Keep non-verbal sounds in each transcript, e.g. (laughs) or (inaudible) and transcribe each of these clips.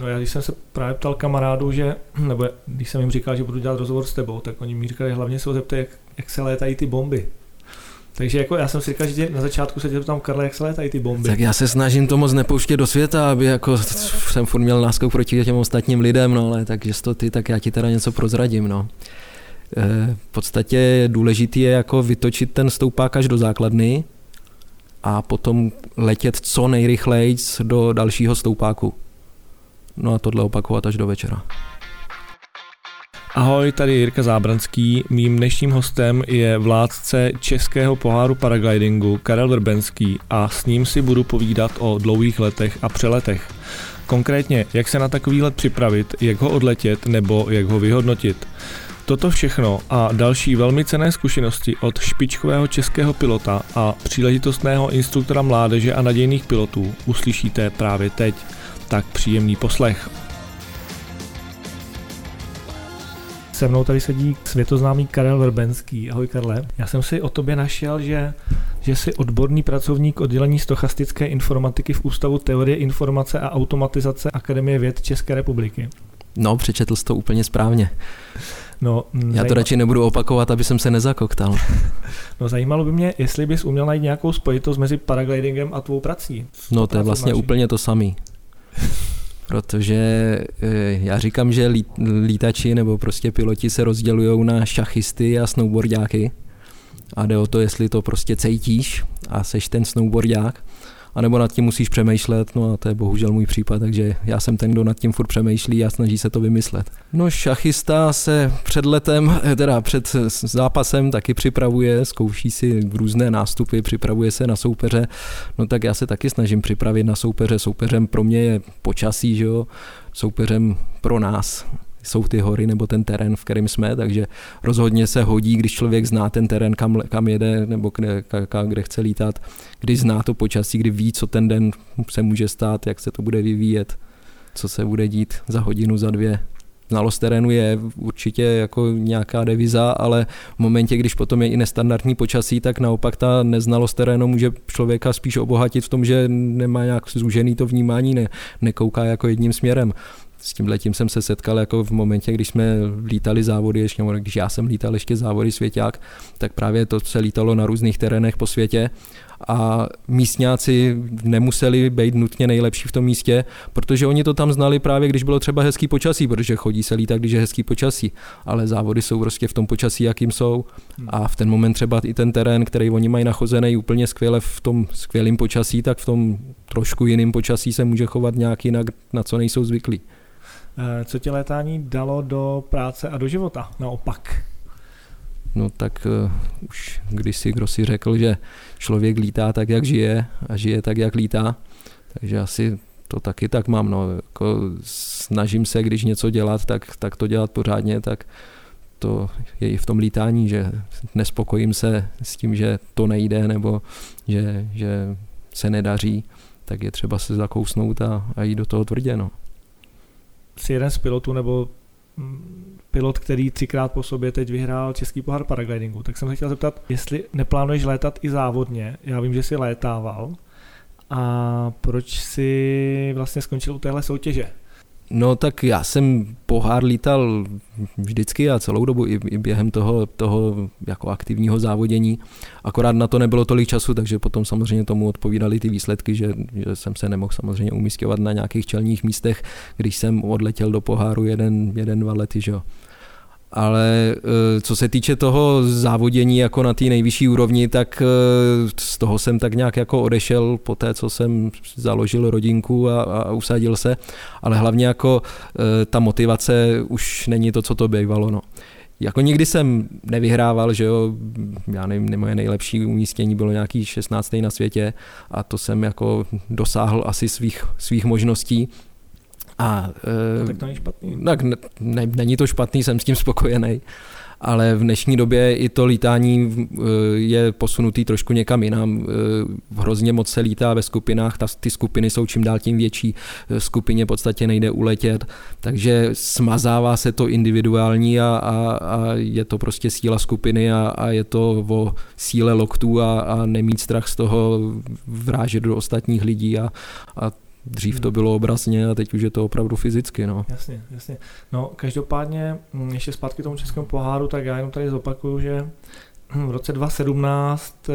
No já když jsem se právě ptal kamarádu, že, (clears throat) nebo když jsem jim říkal, že budu dělat rozhovor s tebou, tak oni mi říkali, hlavně se ho zeptají, jak, jak se létají ty bomby. Takže jako já jsem si říkal, že na začátku se tě tam Karle, jak se létají ty bomby. Tak já se snažím to moc nepouštět do světa, aby jako jsem furt měl náskok proti těm ostatním lidem, no ale tak to ty, tak já ti teda něco prozradím, no. E, v podstatě důležitý je jako vytočit ten stoupák až do základny a potom letět co nejrychleji do dalšího stoupáku. No a tohle opakovat až do večera. Ahoj, tady Jirka Zábranský. Mým dnešním hostem je vládce českého poháru paraglidingu Karel Vrbenský a s ním si budu povídat o dlouhých letech a přeletech. Konkrétně, jak se na takový let připravit, jak ho odletět nebo jak ho vyhodnotit. Toto všechno a další velmi cené zkušenosti od špičkového českého pilota a příležitostného instruktora mládeže a nadějných pilotů uslyšíte právě teď. Tak příjemný poslech. Se mnou tady sedí světoznámý Karel Vrbenský. Ahoj Karle. Já jsem si o tobě našel, že, že jsi odborný pracovník oddělení stochastické informatiky v Ústavu teorie informace a automatizace Akademie věd České republiky. No, přečetl jsi to úplně správně. No, Já to radši nebudu opakovat, aby jsem se nezakoktal. (laughs) No zajímalo by mě, jestli bys uměl najít nějakou spojitost mezi paraglidingem a tvou prací. No to je vlastně značí? úplně to samý. Protože eh, já říkám, že lítači nebo prostě piloti se rozdělují na šachisty a snowboardáky. A jde o to, jestli to prostě cítíš a seš ten snowboardák, anebo nad tím musíš přemýšlet, no a to je bohužel můj případ, takže já jsem ten, kdo nad tím furt přemýšlí a snaží se to vymyslet. No šachista se před letem, eh, teda před zápasem taky připravuje, zkouší si různé nástupy, připravuje se na soupeře, no tak já se taky snažím připravit na soupeře, soupeřem pro mě je počasí, že jo, soupeřem pro nás jsou ty hory nebo ten terén, v kterém jsme, takže rozhodně se hodí, když člověk zná ten terén, kam, kam jede nebo kde, kde chce lítat, když zná to počasí, kdy ví, co ten den se může stát, jak se to bude vyvíjet, co se bude dít za hodinu, za dvě. Znalost terénu je určitě jako nějaká deviza, ale v momentě, když potom je i nestandardní počasí, tak naopak ta neznalost terénu může člověka spíš obohatit v tom, že nemá nějak zúžený to vnímání, ne, nekouká jako jedním směrem s tím letím jsem se setkal jako v momentě, když jsme lítali závody, ještě, když já jsem lítal ještě závody svěťák, tak právě to se lítalo na různých terénech po světě. A místňáci nemuseli být nutně nejlepší v tom místě, protože oni to tam znali právě, když bylo třeba hezký počasí, protože chodí se lítat, když je hezký počasí, ale závody jsou prostě v tom počasí, jakým jsou. A v ten moment třeba i ten terén, který oni mají nachozený úplně skvěle v tom skvělém počasí, tak v tom trošku jiném počasí se může chovat nějak jinak, na co nejsou zvyklí. Eh, co tě létání dalo do práce a do života naopak? No tak uh, už když si kdo si řekl, že člověk lítá tak, jak žije a žije tak, jak lítá, takže asi to taky tak mám. No. Jako snažím se, když něco dělat, tak, tak to dělat pořádně, tak to je i v tom lítání, že nespokojím se s tím, že to nejde nebo že, že se nedaří, tak je třeba se zakousnout a, a jít do toho tvrdě. No jsi jeden z pilotů nebo mm, pilot, který třikrát po sobě teď vyhrál Český pohár paraglidingu, tak jsem se chtěl zeptat, jestli neplánuješ létat i závodně. Já vím, že jsi létával. A proč jsi vlastně skončil u téhle soutěže? No tak já jsem pohár lítal vždycky a celou dobu i, i během toho, toho jako aktivního závodění. Akorát na to nebylo tolik času, takže potom samozřejmě tomu odpovídaly ty výsledky, že, že jsem se nemohl samozřejmě umístěvat na nějakých čelních místech, když jsem odletěl do poháru jeden, jeden dva lety. Že jo ale eh, co se týče toho závodění jako na té nejvyšší úrovni, tak eh, z toho jsem tak nějak jako odešel po té, co jsem založil rodinku a, a usadil se, ale hlavně jako eh, ta motivace už není to, co to bývalo. No. Jako nikdy jsem nevyhrával, že jo, já nevím, moje nejlepší umístění bylo nějaký 16. na světě a to jsem jako dosáhl asi svých, svých možností, a, no, tak to není špatný. Tak ne, ne, není to špatný, jsem s tím spokojený. Ale v dnešní době i to lítání eh, je posunutý trošku někam jinam. Eh, hrozně moc se lítá ve skupinách, ta, ty skupiny jsou čím dál tím větší, eh, skupině v podstatě nejde uletět, takže smazává se to individuální a, a, a je to prostě síla skupiny a, a je to o síle loktů a, a nemít strach z toho vrážet do ostatních lidí a, a Dřív to hmm. bylo obrazně a teď už je to opravdu fyzicky. No. Jasně, jasně. No, každopádně, hm, ještě zpátky k tomu českému poháru, tak já jenom tady zopakuju, že v roce 2017 eh,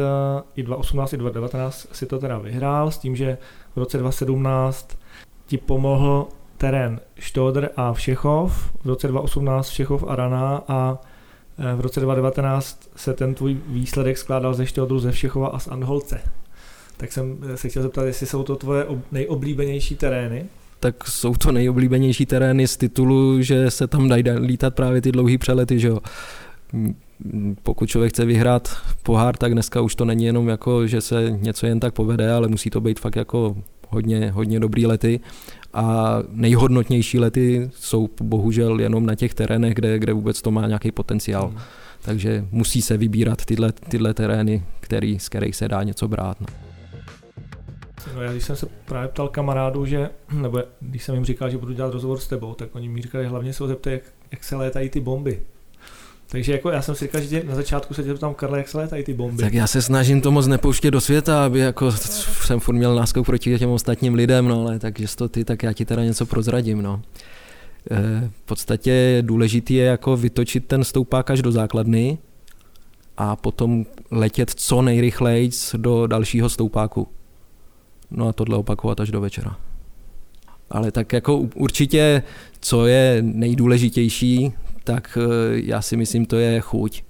i 2018 i 2019 si to teda vyhrál s tím, že v roce 2017 ti pomohl terén Štodr a Všechov, v roce 2018 Všechov a Rana a eh, v roce 2019 se ten tvůj výsledek skládal ze Štodru, ze Všechova a z Andholce. Tak jsem eh, se chtěl zeptat, jestli jsou to tvoje nejoblíbenější terény? Tak jsou to nejoblíbenější terény z titulu, že se tam dají lítat právě ty dlouhé přelety, že jo pokud člověk chce vyhrát pohár, tak dneska už to není jenom jako, že se něco jen tak povede, ale musí to být fakt jako hodně, hodně dobrý lety a nejhodnotnější lety jsou bohužel jenom na těch terénech, kde, kde vůbec to má nějaký potenciál. Mm. Takže musí se vybírat tyhle, tyhle terény, který, z kterých se dá něco brát. No. No já když jsem se právě ptal kamarádu, že, nebo když jsem jim říkal, že budu dělat rozhovor s tebou, tak oni mi říkali, hlavně se ho zeptají, jak, jak se létají ty bomby. Takže jako já jsem si říkal, že na začátku se tě tam Karle, jak se létají ty bomby. Tak já se snažím to moc nepouštět do světa, aby jako jsem furt měl náskok proti těm ostatním lidem, no ale tak to ty, tak já ti teda něco prozradím, no. E, v podstatě důležitý je jako vytočit ten stoupák až do základny a potom letět co nejrychleji do dalšího stoupáku. No a tohle opakovat až do večera. Ale tak jako určitě, co je nejdůležitější, tak eh, já si myslím, to je chuť.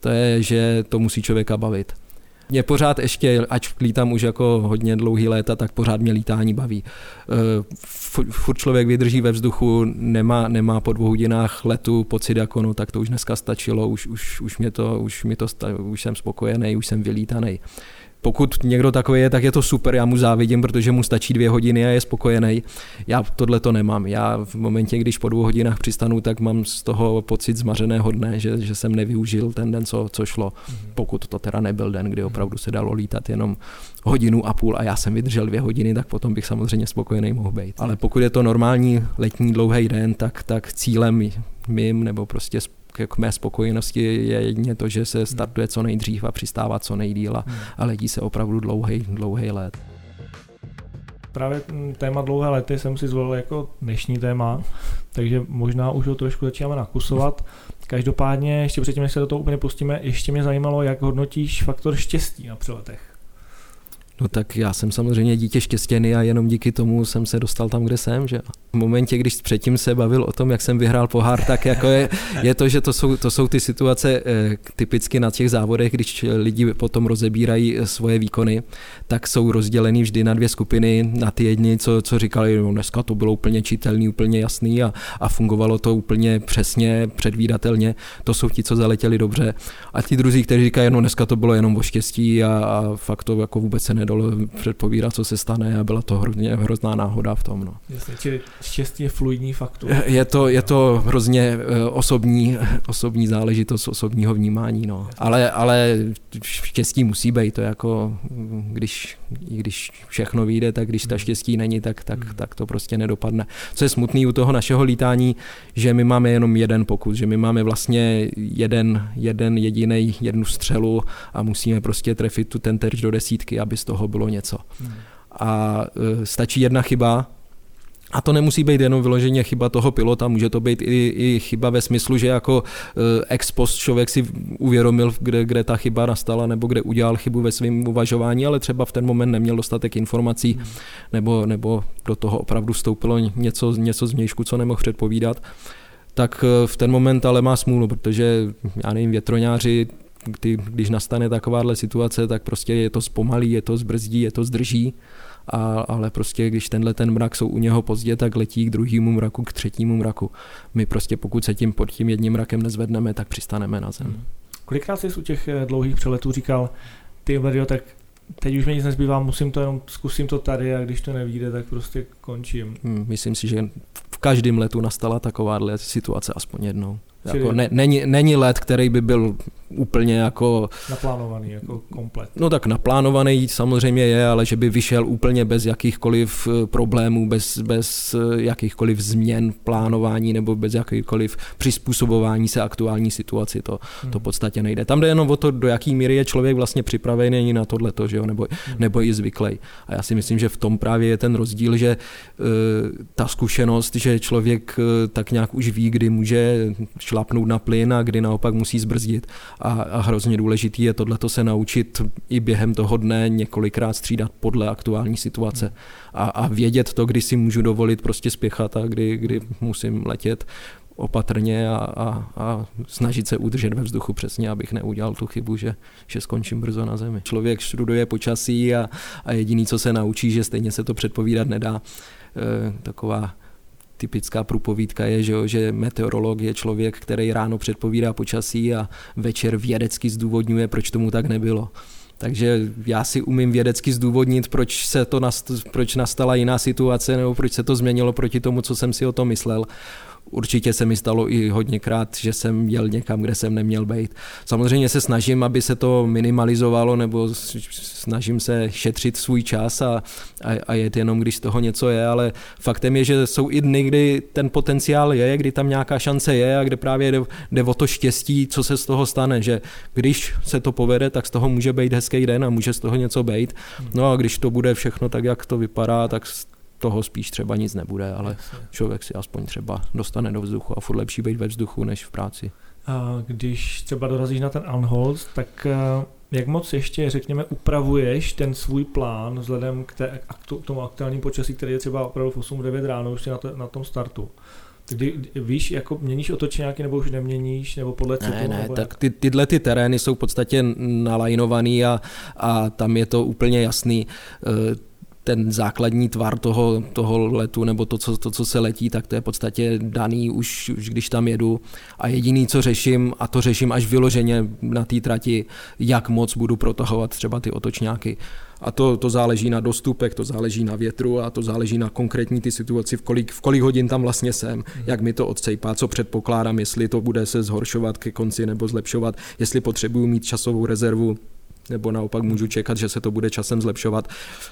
To je, že to musí člověka bavit. Mě pořád ještě, ať lítám už jako hodně dlouhý léta, tak pořád mě lítání baví. Eh, furt člověk vydrží ve vzduchu, nemá, nemá po dvou hodinách letu pocit jako no, tak to už dneska stačilo, už, už, už, mě to, už, mi to, už jsem spokojený, už jsem vylítaný pokud někdo takový je, tak je to super, já mu závidím, protože mu stačí dvě hodiny a je spokojený. Já tohle to nemám. Já v momentě, když po dvou hodinách přistanu, tak mám z toho pocit zmařeného dne, že, že jsem nevyužil ten den, co, co šlo. Mhm. Pokud to teda nebyl den, kdy opravdu se dalo lítat jenom hodinu a půl a já jsem vydržel dvě hodiny, tak potom bych samozřejmě spokojený mohl být. Ale pokud je to normální letní dlouhý den, tak, tak cílem mým nebo prostě k mé spokojenosti je jedině to, že se startuje co nejdřív a přistává co nejdíl a, hmm. a letí se opravdu dlouhý, dlouhý let. Právě téma dlouhé lety jsem si zvolil jako dnešní téma, takže možná už ho trošku začínáme nakusovat. Každopádně, ještě předtím, než se do toho úplně pustíme, ještě mě zajímalo, jak hodnotíš faktor štěstí na přeletech. No tak já jsem samozřejmě dítě štěstěný a jenom díky tomu jsem se dostal tam, kde jsem, že v momentě, když předtím se bavil o tom, jak jsem vyhrál pohár, tak jako je, je to, že to jsou, to jsou ty situace eh, typicky na těch závodech, když lidi potom rozebírají eh, svoje výkony, tak jsou rozdělený vždy na dvě skupiny, na ty jedni, co, co říkali, no dneska to bylo úplně čitelný, úplně jasný a, a fungovalo to úplně přesně, předvídatelně, to jsou ti, co zaletěli dobře. A ti druzí, kteří říkají, no dneska to bylo jenom o štěstí a, a fakt to jako vůbec se nedalo předpovídat, co se stane a byla to hrozně, hrozná náhoda v tom. No. Jasně, čili štěstí je fluidní faktor. Je to, je to hrozně eh, osobní, (laughs) osobní záležitost osobního vnímání. No. Ale, ale štěstí musí být. To jako, když, když všechno vyjde, tak když ta štěstí není, tak, tak, hmm. tak to prostě nedopadne. Co je smutný u toho našeho lítání, že my máme jenom jeden pokus, že my máme vlastně jeden, jeden jediný, jednu střelu a musíme prostě trefit tu ten terč do desítky, aby z toho bylo něco. Hmm. A e, stačí jedna chyba, a to nemusí být jenom vyloženě chyba toho pilota, může to být i, i chyba ve smyslu, že jako eh, ex post člověk si uvědomil, kde, kde ta chyba nastala nebo kde udělal chybu ve svém uvažování, ale třeba v ten moment neměl dostatek informací hmm. nebo, nebo do toho opravdu vstoupilo něco, něco z mějšku, co nemohl předpovídat tak eh, v ten moment ale má smůlu, protože já nevím, větroňáři kdy, když nastane takováhle situace, tak prostě je to zpomalí, je to zbrzdí, je to zdrží a, ale prostě když tenhle ten mrak jsou u něho pozdě, tak letí k druhému mraku, k třetímu mraku. My prostě pokud se tím pod tím jedním mrakem nezvedneme, tak přistaneme na zem. Kolikrát jsi u těch eh, dlouhých přeletů říkal, ty Mario, tak teď už mi nic nezbývá, musím to jenom, zkusím to tady a když to nevíde, tak prostě končím. Hmm, myslím si, že v každém letu nastala takováhle situace aspoň jednou. Jako ne, není, není let, který by byl úplně jako... Naplánovaný, jako komplet. No tak naplánovaný samozřejmě je, ale že by vyšel úplně bez jakýchkoliv eh, problémů, bez, bez eh, jakýchkoliv změn plánování nebo bez jakýchkoliv přizpůsobování se aktuální situaci, to, hmm. to v podstatě nejde. Tam jde jenom o to, do jaký míry je člověk vlastně připravený na tohleto, že jo, nebo, hmm. nebo i zvyklý. A já si myslím, že v tom právě je ten rozdíl, že uh, ta zkušenost, že člověk uh, tak nějak už ví, kdy může šlapnout na plyn a kdy naopak musí zbrzdit a, a hrozně důležitý je tohleto se naučit i během toho dne několikrát střídat podle aktuální situace a, a vědět to, kdy si můžu dovolit prostě spěchat a kdy, kdy musím letět opatrně a, a, a snažit se udržet ve vzduchu přesně, abych neudělal tu chybu, že, že skončím brzo na zemi. Člověk studuje počasí a, a jediný, co se naučí, že stejně se to předpovídat nedá. E, taková typická průpovídka je, že, že meteorolog je člověk, který ráno předpovídá počasí a večer vědecky zdůvodňuje, proč tomu tak nebylo. Takže já si umím vědecky zdůvodnit, proč, se to nast, proč nastala jiná situace nebo proč se to změnilo proti tomu, co jsem si o tom myslel. Určitě se mi stalo i hodněkrát, že jsem jel někam, kde jsem neměl být. Samozřejmě se snažím, aby se to minimalizovalo, nebo snažím se šetřit svůj čas a, a, a jet jenom, když z toho něco je, ale faktem je, že jsou i dny, kdy ten potenciál je, kdy tam nějaká šance je a kde právě jde, jde o to štěstí, co se z toho stane, že když se to povede, tak z toho může být hezký den a může z toho něco být. No a když to bude všechno tak, jak to vypadá, tak toho spíš třeba nic nebude, ale člověk si aspoň třeba dostane do vzduchu a furt lepší být ve vzduchu než v práci. A když třeba dorazíš na ten unhold, tak eh, jak moc ještě, řekněme, upravuješ ten svůj plán vzhledem k, té, k tomu aktuálním počasí, který je třeba opravdu v 8-9 ráno už na, to, na tom startu? Kdy, víš, jako měníš otočňáky nebo už neměníš, nebo podle citu? Ne, ne, tak ty, tyhle ty terény jsou v podstatě nalajnovaný a, a tam je to úplně jasný. E, ten základní tvar toho, toho letu nebo to co, to, co se letí, tak to je v podstatě daný už, už když tam jedu. A jediný, co řeším, a to řeším až vyloženě na té trati, jak moc budu protahovat třeba ty otočňáky. A to, to záleží na dostupech, to záleží na větru a to záleží na konkrétní ty situaci, v kolik, v kolik hodin tam vlastně jsem, mm. jak mi to odsejpá, co předpokládám, jestli to bude se zhoršovat ke konci nebo zlepšovat, jestli potřebuju mít časovou rezervu nebo naopak můžu čekat, že se to bude časem zlepšovat.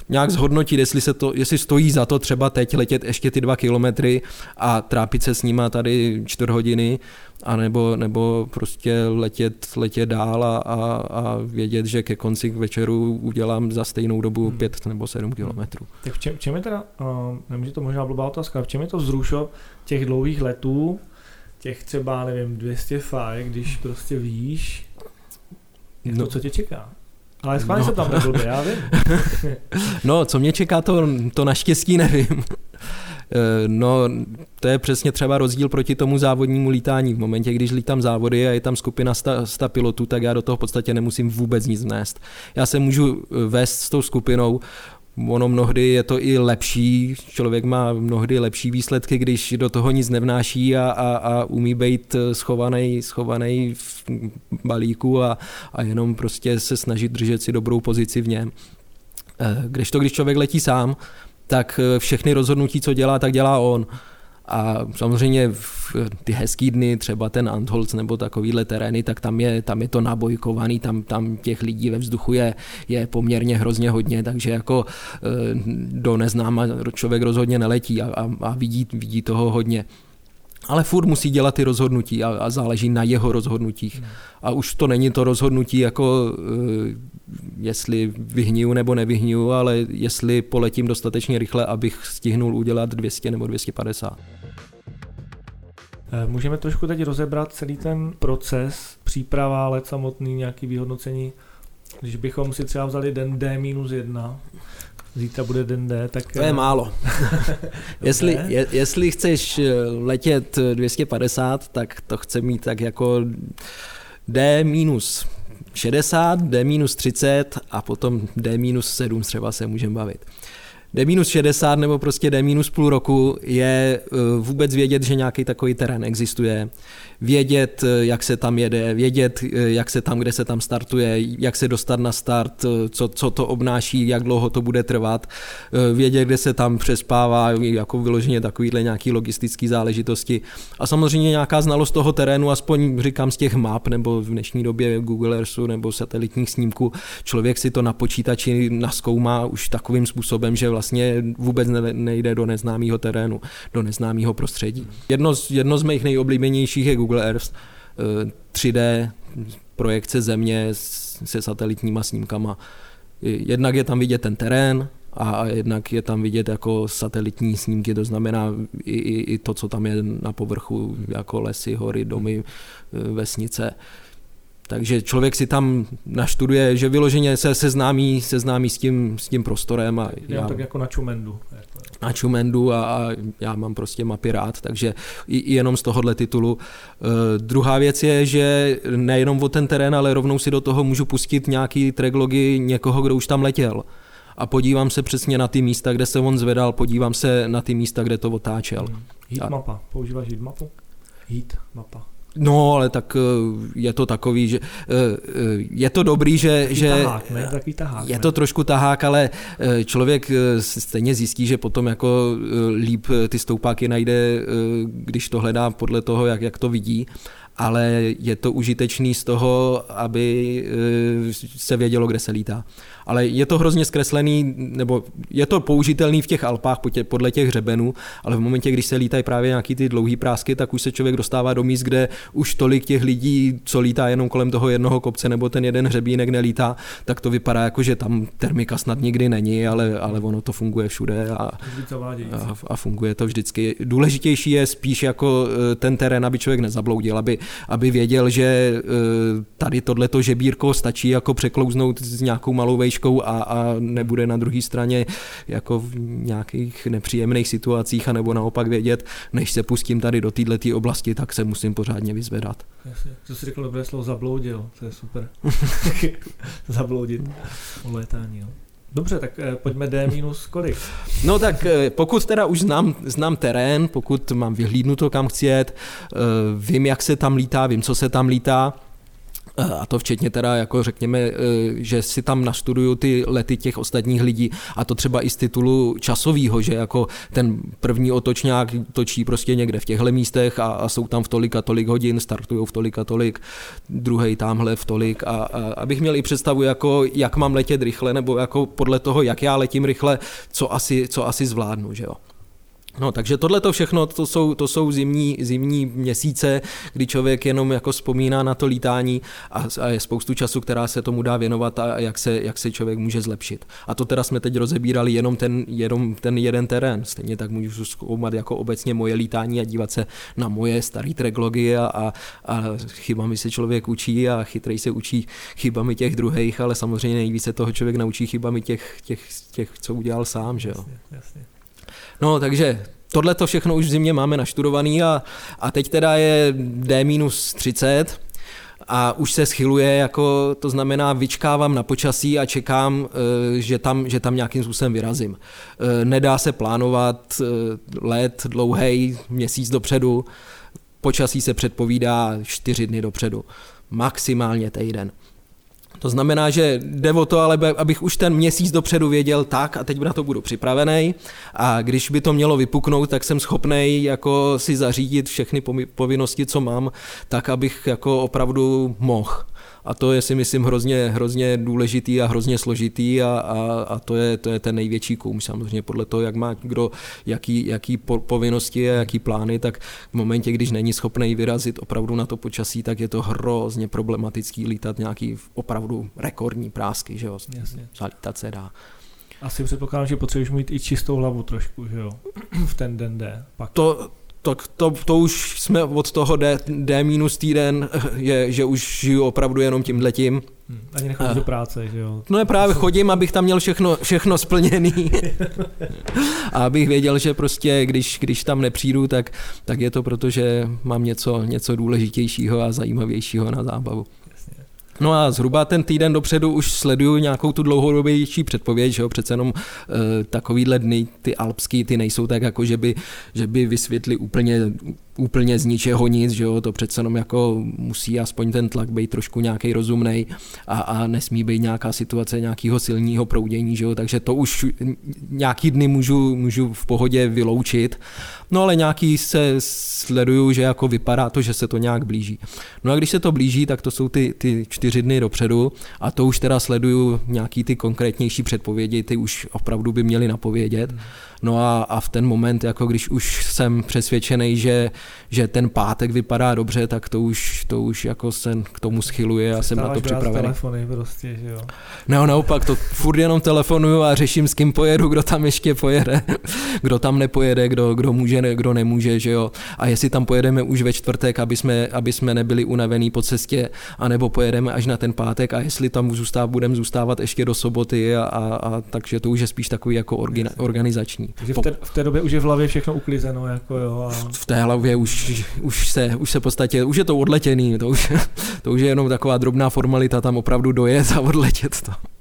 Nějak zhodnotit, jestli, se to, jestli stojí za to třeba teď letět ještě ty dva kilometry a trápit se s nima tady čtvrt hodiny, a nebo, nebo prostě letět, letět dál a, a, a vědět, že ke konci k večeru udělám za stejnou dobu hmm. pět nebo sedm kilometrů. Tak v čem, čem je teda, uh, nevím, že to možná blbá otázka, v čem je to vzrušo těch dlouhých letů, těch třeba, nevím, 200 faj, když prostě víš, jak no. to, co tě čeká? Ale schválně no. se tam neblbě, já vím. (laughs) no, co mě čeká, to, to naštěstí nevím. (laughs) Eh, no, to je přesně třeba rozdíl proti tomu závodnímu lítání. V momentě, když lítám závody a je tam skupina 100, 100 pilotů, tak já do toho v podstatě nemusím vůbec nic vnést. Já se můžu eh, vést s tou skupinou, ono mnohdy je to i lepší, člověk má mnohdy lepší výsledky, když do toho nic nevnáší a, a, a umí být schovaný, schovaný v balíku a, a jenom prostě se snažit držet si dobrou pozici v něm. Eh, když to, když člověk letí sám, tak všechny rozhodnutí, co dělá, tak dělá on. A samozřejmě v ty hezký dny, třeba ten Antholz nebo takovýhle terény, tak tam je, tam je to nabojkovaný, tam, tam těch lidí ve vzduchu je, je poměrně hrozně hodně, takže jako eh, do neznáma člověk rozhodně neletí a, a, a vidí, vidí toho hodně ale furt musí dělat ty rozhodnutí a, a záleží na jeho rozhodnutích. Hmm. A už to není to rozhodnutí jako uh, jestli vyhniju nebo nevyhniju, ale jestli poletím dostatečně rychle, abych stihnul udělat 200 nebo 250. Eh, můžeme trošku teď rozebrat celý ten proces, příprava, let samotný, nějaký vyhodnocení. Když bychom si třeba vzali den D-1, zítra bude den D, tak... To je eh, málo. (laughs) (laughs) jestli, je, jestli chceš eh, letět 250, tak to chce mít tak jako D minus 60, D minus 30 a potom D minus 7 třeba se můžeme bavit. D minus 60 nebo prostě D minus půl roku je eh, vůbec vědět, že nějaký takový terén existuje. Vědět, jak se tam jede, vědět, jak se tam, kde se tam startuje, jak se dostat na start, co, co to obnáší, jak dlouho to bude trvat, vědět, kde se tam přespává, jako vyloženě takovýhle nějaký logistický záležitosti. A samozřejmě nějaká znalost toho terénu, aspoň říkám z těch map, nebo v dnešní době Google Earthu nebo satelitních snímků, člověk si to na počítači naskoumá už takovým způsobem, že vlastně vůbec nejde do neznámého terénu, do neznámého prostředí. Jedno z, jedno z mých nejoblíbenějších je Google Earth, 3D eh, projekce země se satelitníma snímkama. Jednak je tam vidět ten terén, a jednak je tam vidět jako satelitní snímky, to znamená i, i, i to, co tam je na povrchu, jako lesy, hory, domy, eh, vesnice. Takže člověk si tam naštuduje, že vyloženě se seznámí, seznámí s, tím, s tím prostorem. A já, tak jako na Čumendu. Na Čumendu a, a já mám prostě mapy rád, takže i, i jenom z tohohle titulu. Uh, druhá věc je, že nejenom o ten terén, ale rovnou si do toho můžu pustit nějaký traglogy někoho, kdo už tam letěl a podívám se přesně na ty místa, kde se on zvedal, podívám se na ty místa, kde to otáčel. Hmm. Heat mapa. Používáš heat mapu? Heat mapa. No, ale tak eh, je to takový, že eh, eh, je to dobrý, že... Taký že tahák, ne? Tahák, je to trošku tahák, ale člověk stejně zjistí, že potom jako líp ty stoupáky najde, když to hledá podle toho, jak, jak to vidí ale je to užitečný z toho, aby se vědělo, kde se lítá ale je to hrozně zkreslený, nebo je to použitelný v těch Alpách podle těch hřebenů, ale v momentě, když se lítají právě nějaký ty dlouhý prásky, tak už se člověk dostává do míst, kde už tolik těch lidí, co lítá jenom kolem toho jednoho kopce nebo ten jeden hřebínek nelítá, tak to vypadá jako, že tam termika snad nikdy není, ale, ale ono to funguje všude a, a, a funguje to vždycky. Důležitější je spíš jako eh, ten terén, aby člověk nezabloudil, aby, aby věděl, že eh, tady tohleto žebírko stačí jako překlouznout s nějakou malou vejškou a, a nebude na druhé straně jako v nějakých nepříjemných situacích, a nebo naopak vědět, než se pustím tady do této oblasti, tak se musím pořádně vyzvedat. Jasně. To jsi řekl dobré slovo zabloudil, to je super. (laughs) Zabloudit o létání. Jo. Dobře, tak eh, pojďme D minus kolik. No tak eh, pokud teda už znám, znám terén, pokud mám vyhlídnuto kam chci jet, eh, vím, jak se tam lítá, vím, co se tam lítá, a to včetně teda, jako řekněme, eh, že si tam nastuduju ty lety těch ostatních lidí a to třeba i z titulu časového, že jako ten první otočňák točí prostě někde v těchto místech a, a jsou tam v tolik a tolik hodin, startují v tolik a tolik, druhý tamhle v tolik a, a abych měl i představu, jako jak mám letět rychle, nebo jako podle toho, jak já letím rychle, co asi, co asi zvládnu, že jo. No, takže tohle to všechno, to jsou, to jsou zimní, zimní měsíce, kdy člověk jenom jako vzpomíná na to lítání a, a je spoustu času, která se tomu dá věnovat a jak se, jak se člověk může zlepšit. A to teda jsme teď rozebírali jenom ten, jenom ten jeden terén. Stejně tak můžu zkoumat jako obecně moje lítání a dívat se na moje staré treklogy a, a, a chybami se člověk učí a chytrej se učí chybami těch druhých, ale samozřejmě nejvíce toho člověk naučí chybami těch, těch, těch co udělal sám, že jo. Jasně, jasně. No, takže tohle to všechno už v zimě máme naštudovaný a, a teď teda je D-30 a už se schyluje, jako to znamená vyčkávám na počasí a čekám, eh, že tam, že tam nějakým způsobem vyrazím. Eh, nedá se plánovat eh, let dlouhý, měsíc dopředu, počasí se předpovídá čtyři dny dopředu, maximálně týden. To znamená, že jde o to, ale abych už ten měsíc dopředu věděl tak a teď na to budu připravený. A když by to mělo vypuknout, tak jsem schopný jako si zařídit všechny povinnosti, co mám, tak abych jako opravdu mohl a to je si myslím hrozně, hrozně důležitý a hrozně složitý a, a, a to, je, to je ten největší koum samozřejmě podle toho, jak má kdo jaký, jaký povinnosti a jaký plány, tak v momentě, když není schopný vyrazit opravdu na to počasí, tak je to hrozně problematický lítat nějaký opravdu rekordní prásky, že jo, Jasně. zalítat se dá. Asi předpokládám, že potřebuješ mít i čistou hlavu trošku, že jo, (clears throat) v ten den D. Pak. To, tak to, to už jsme od toho D, D minus týden, (laughs) je, že už žiju opravdu jenom tímhletím. Hmm, ani nechodíš do práce, že jo? No ne, právě chodím, abych tam měl všechno, všechno splněný. (laughs) a abych věděl, že prostě, když, když tam nepřijdu, tak, tak je to proto, že mám něco, něco důležitějšího a zajímavějšího na zábavu. No a zhruba ten týden dopředu už sleduju nějakou tu dlouhodobější předpověď, že jo, přece jenom e, takovýhle dny, ty alpský, ty nejsou tak jako, že by, že by vysvětli úplně úplně z ničeho nic, že jo, to přece jenom jako musí aspoň ten tlak být trošku nějaký rozumný a, a nesmí být nějaká situace nějakého silného proudění, že jo, takže to už nějaký dny můžu, můžu v pohodě vyloučit, no ale nějaký se sleduju, že jako vypadá to, že se to nějak blíží. No a když se to blíží, tak to jsou ty, ty čtyři dny dopředu a to už teda sleduju nějaký ty konkrétnější předpovědi, ty už opravdu by měly napovědět. Hmm. No a, a v ten moment, jako když už jsem přesvědčený, že, že ten pátek vypadá dobře, tak to už, to už jako se k tomu schyluje a jsem na to připravený. telefony prostě, že jo? No naopak, to furt jenom telefonuju a řeším, s kým pojedu, kdo tam ještě pojede, (laughs) kdo tam nepojede, kdo, kdo může, kdo nemůže, že jo. A jestli tam pojedeme už ve čtvrtek, aby jsme, aby jsme nebyli unavený po cestě, anebo pojedeme až na ten pátek a jestli tam zůstáv, budeme zůstávat ještě do soboty a, a, a takže to už je spíš takový jako orgina, organizační. Takže v té, v té době už je v hlavě všechno uklizeno. Jako jo, a... V té hlavě už, už, se, už se v podstatě, už je to odletěný, to už, (laughs) to už je jenom taková drobná formalita tam opravdu dojet a odletět to.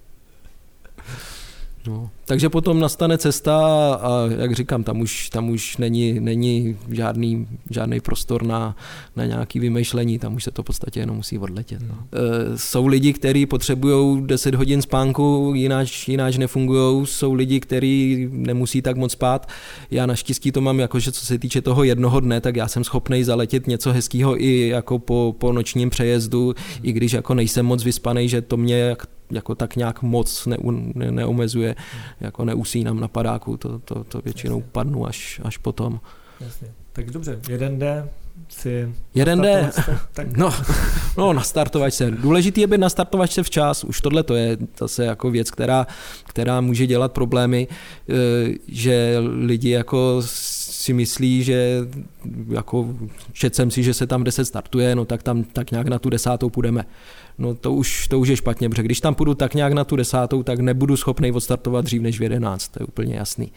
No. Takže potom nastane cesta a jak říkám, tam už, tam už není, není žádný, žádný prostor na, na nějaké vymýšlení, tam už se to v podstatě jenom musí odletět. No. E, jsou lidi, kteří potřebují 10 hodin spánku, jináč, jináč nefungují, jsou lidi, kteří nemusí tak moc spát. Já naštěstí to mám jako, že co se týče toho jednoho dne, tak já jsem schopný zaletět něco hezkého i jako po, po nočním přejezdu, hmm. i když jako nejsem moc vyspaný, že to mě jako tak nějak moc ne, ne, neomezuje, jako neusínám na padáku, to, to, to většinou Jasně. padnu až, až potom. Jasně. Tak dobře, jeden jde si... Jeden (laughs) tak... no, (laughs) no, nastartovat se. Důležitý je být nastartovat se včas, už tohle to je zase jako věc, která, která může dělat problémy, eh, že lidi jako si myslí, že jako čet jsem si, že se tam 10 startuje, no tak tam tak nějak na tu desátou půjdeme no to už, to už je špatně, protože když tam půjdu tak nějak na tu desátou, tak nebudu schopný odstartovat dřív než v jedenáct, to je úplně jasný.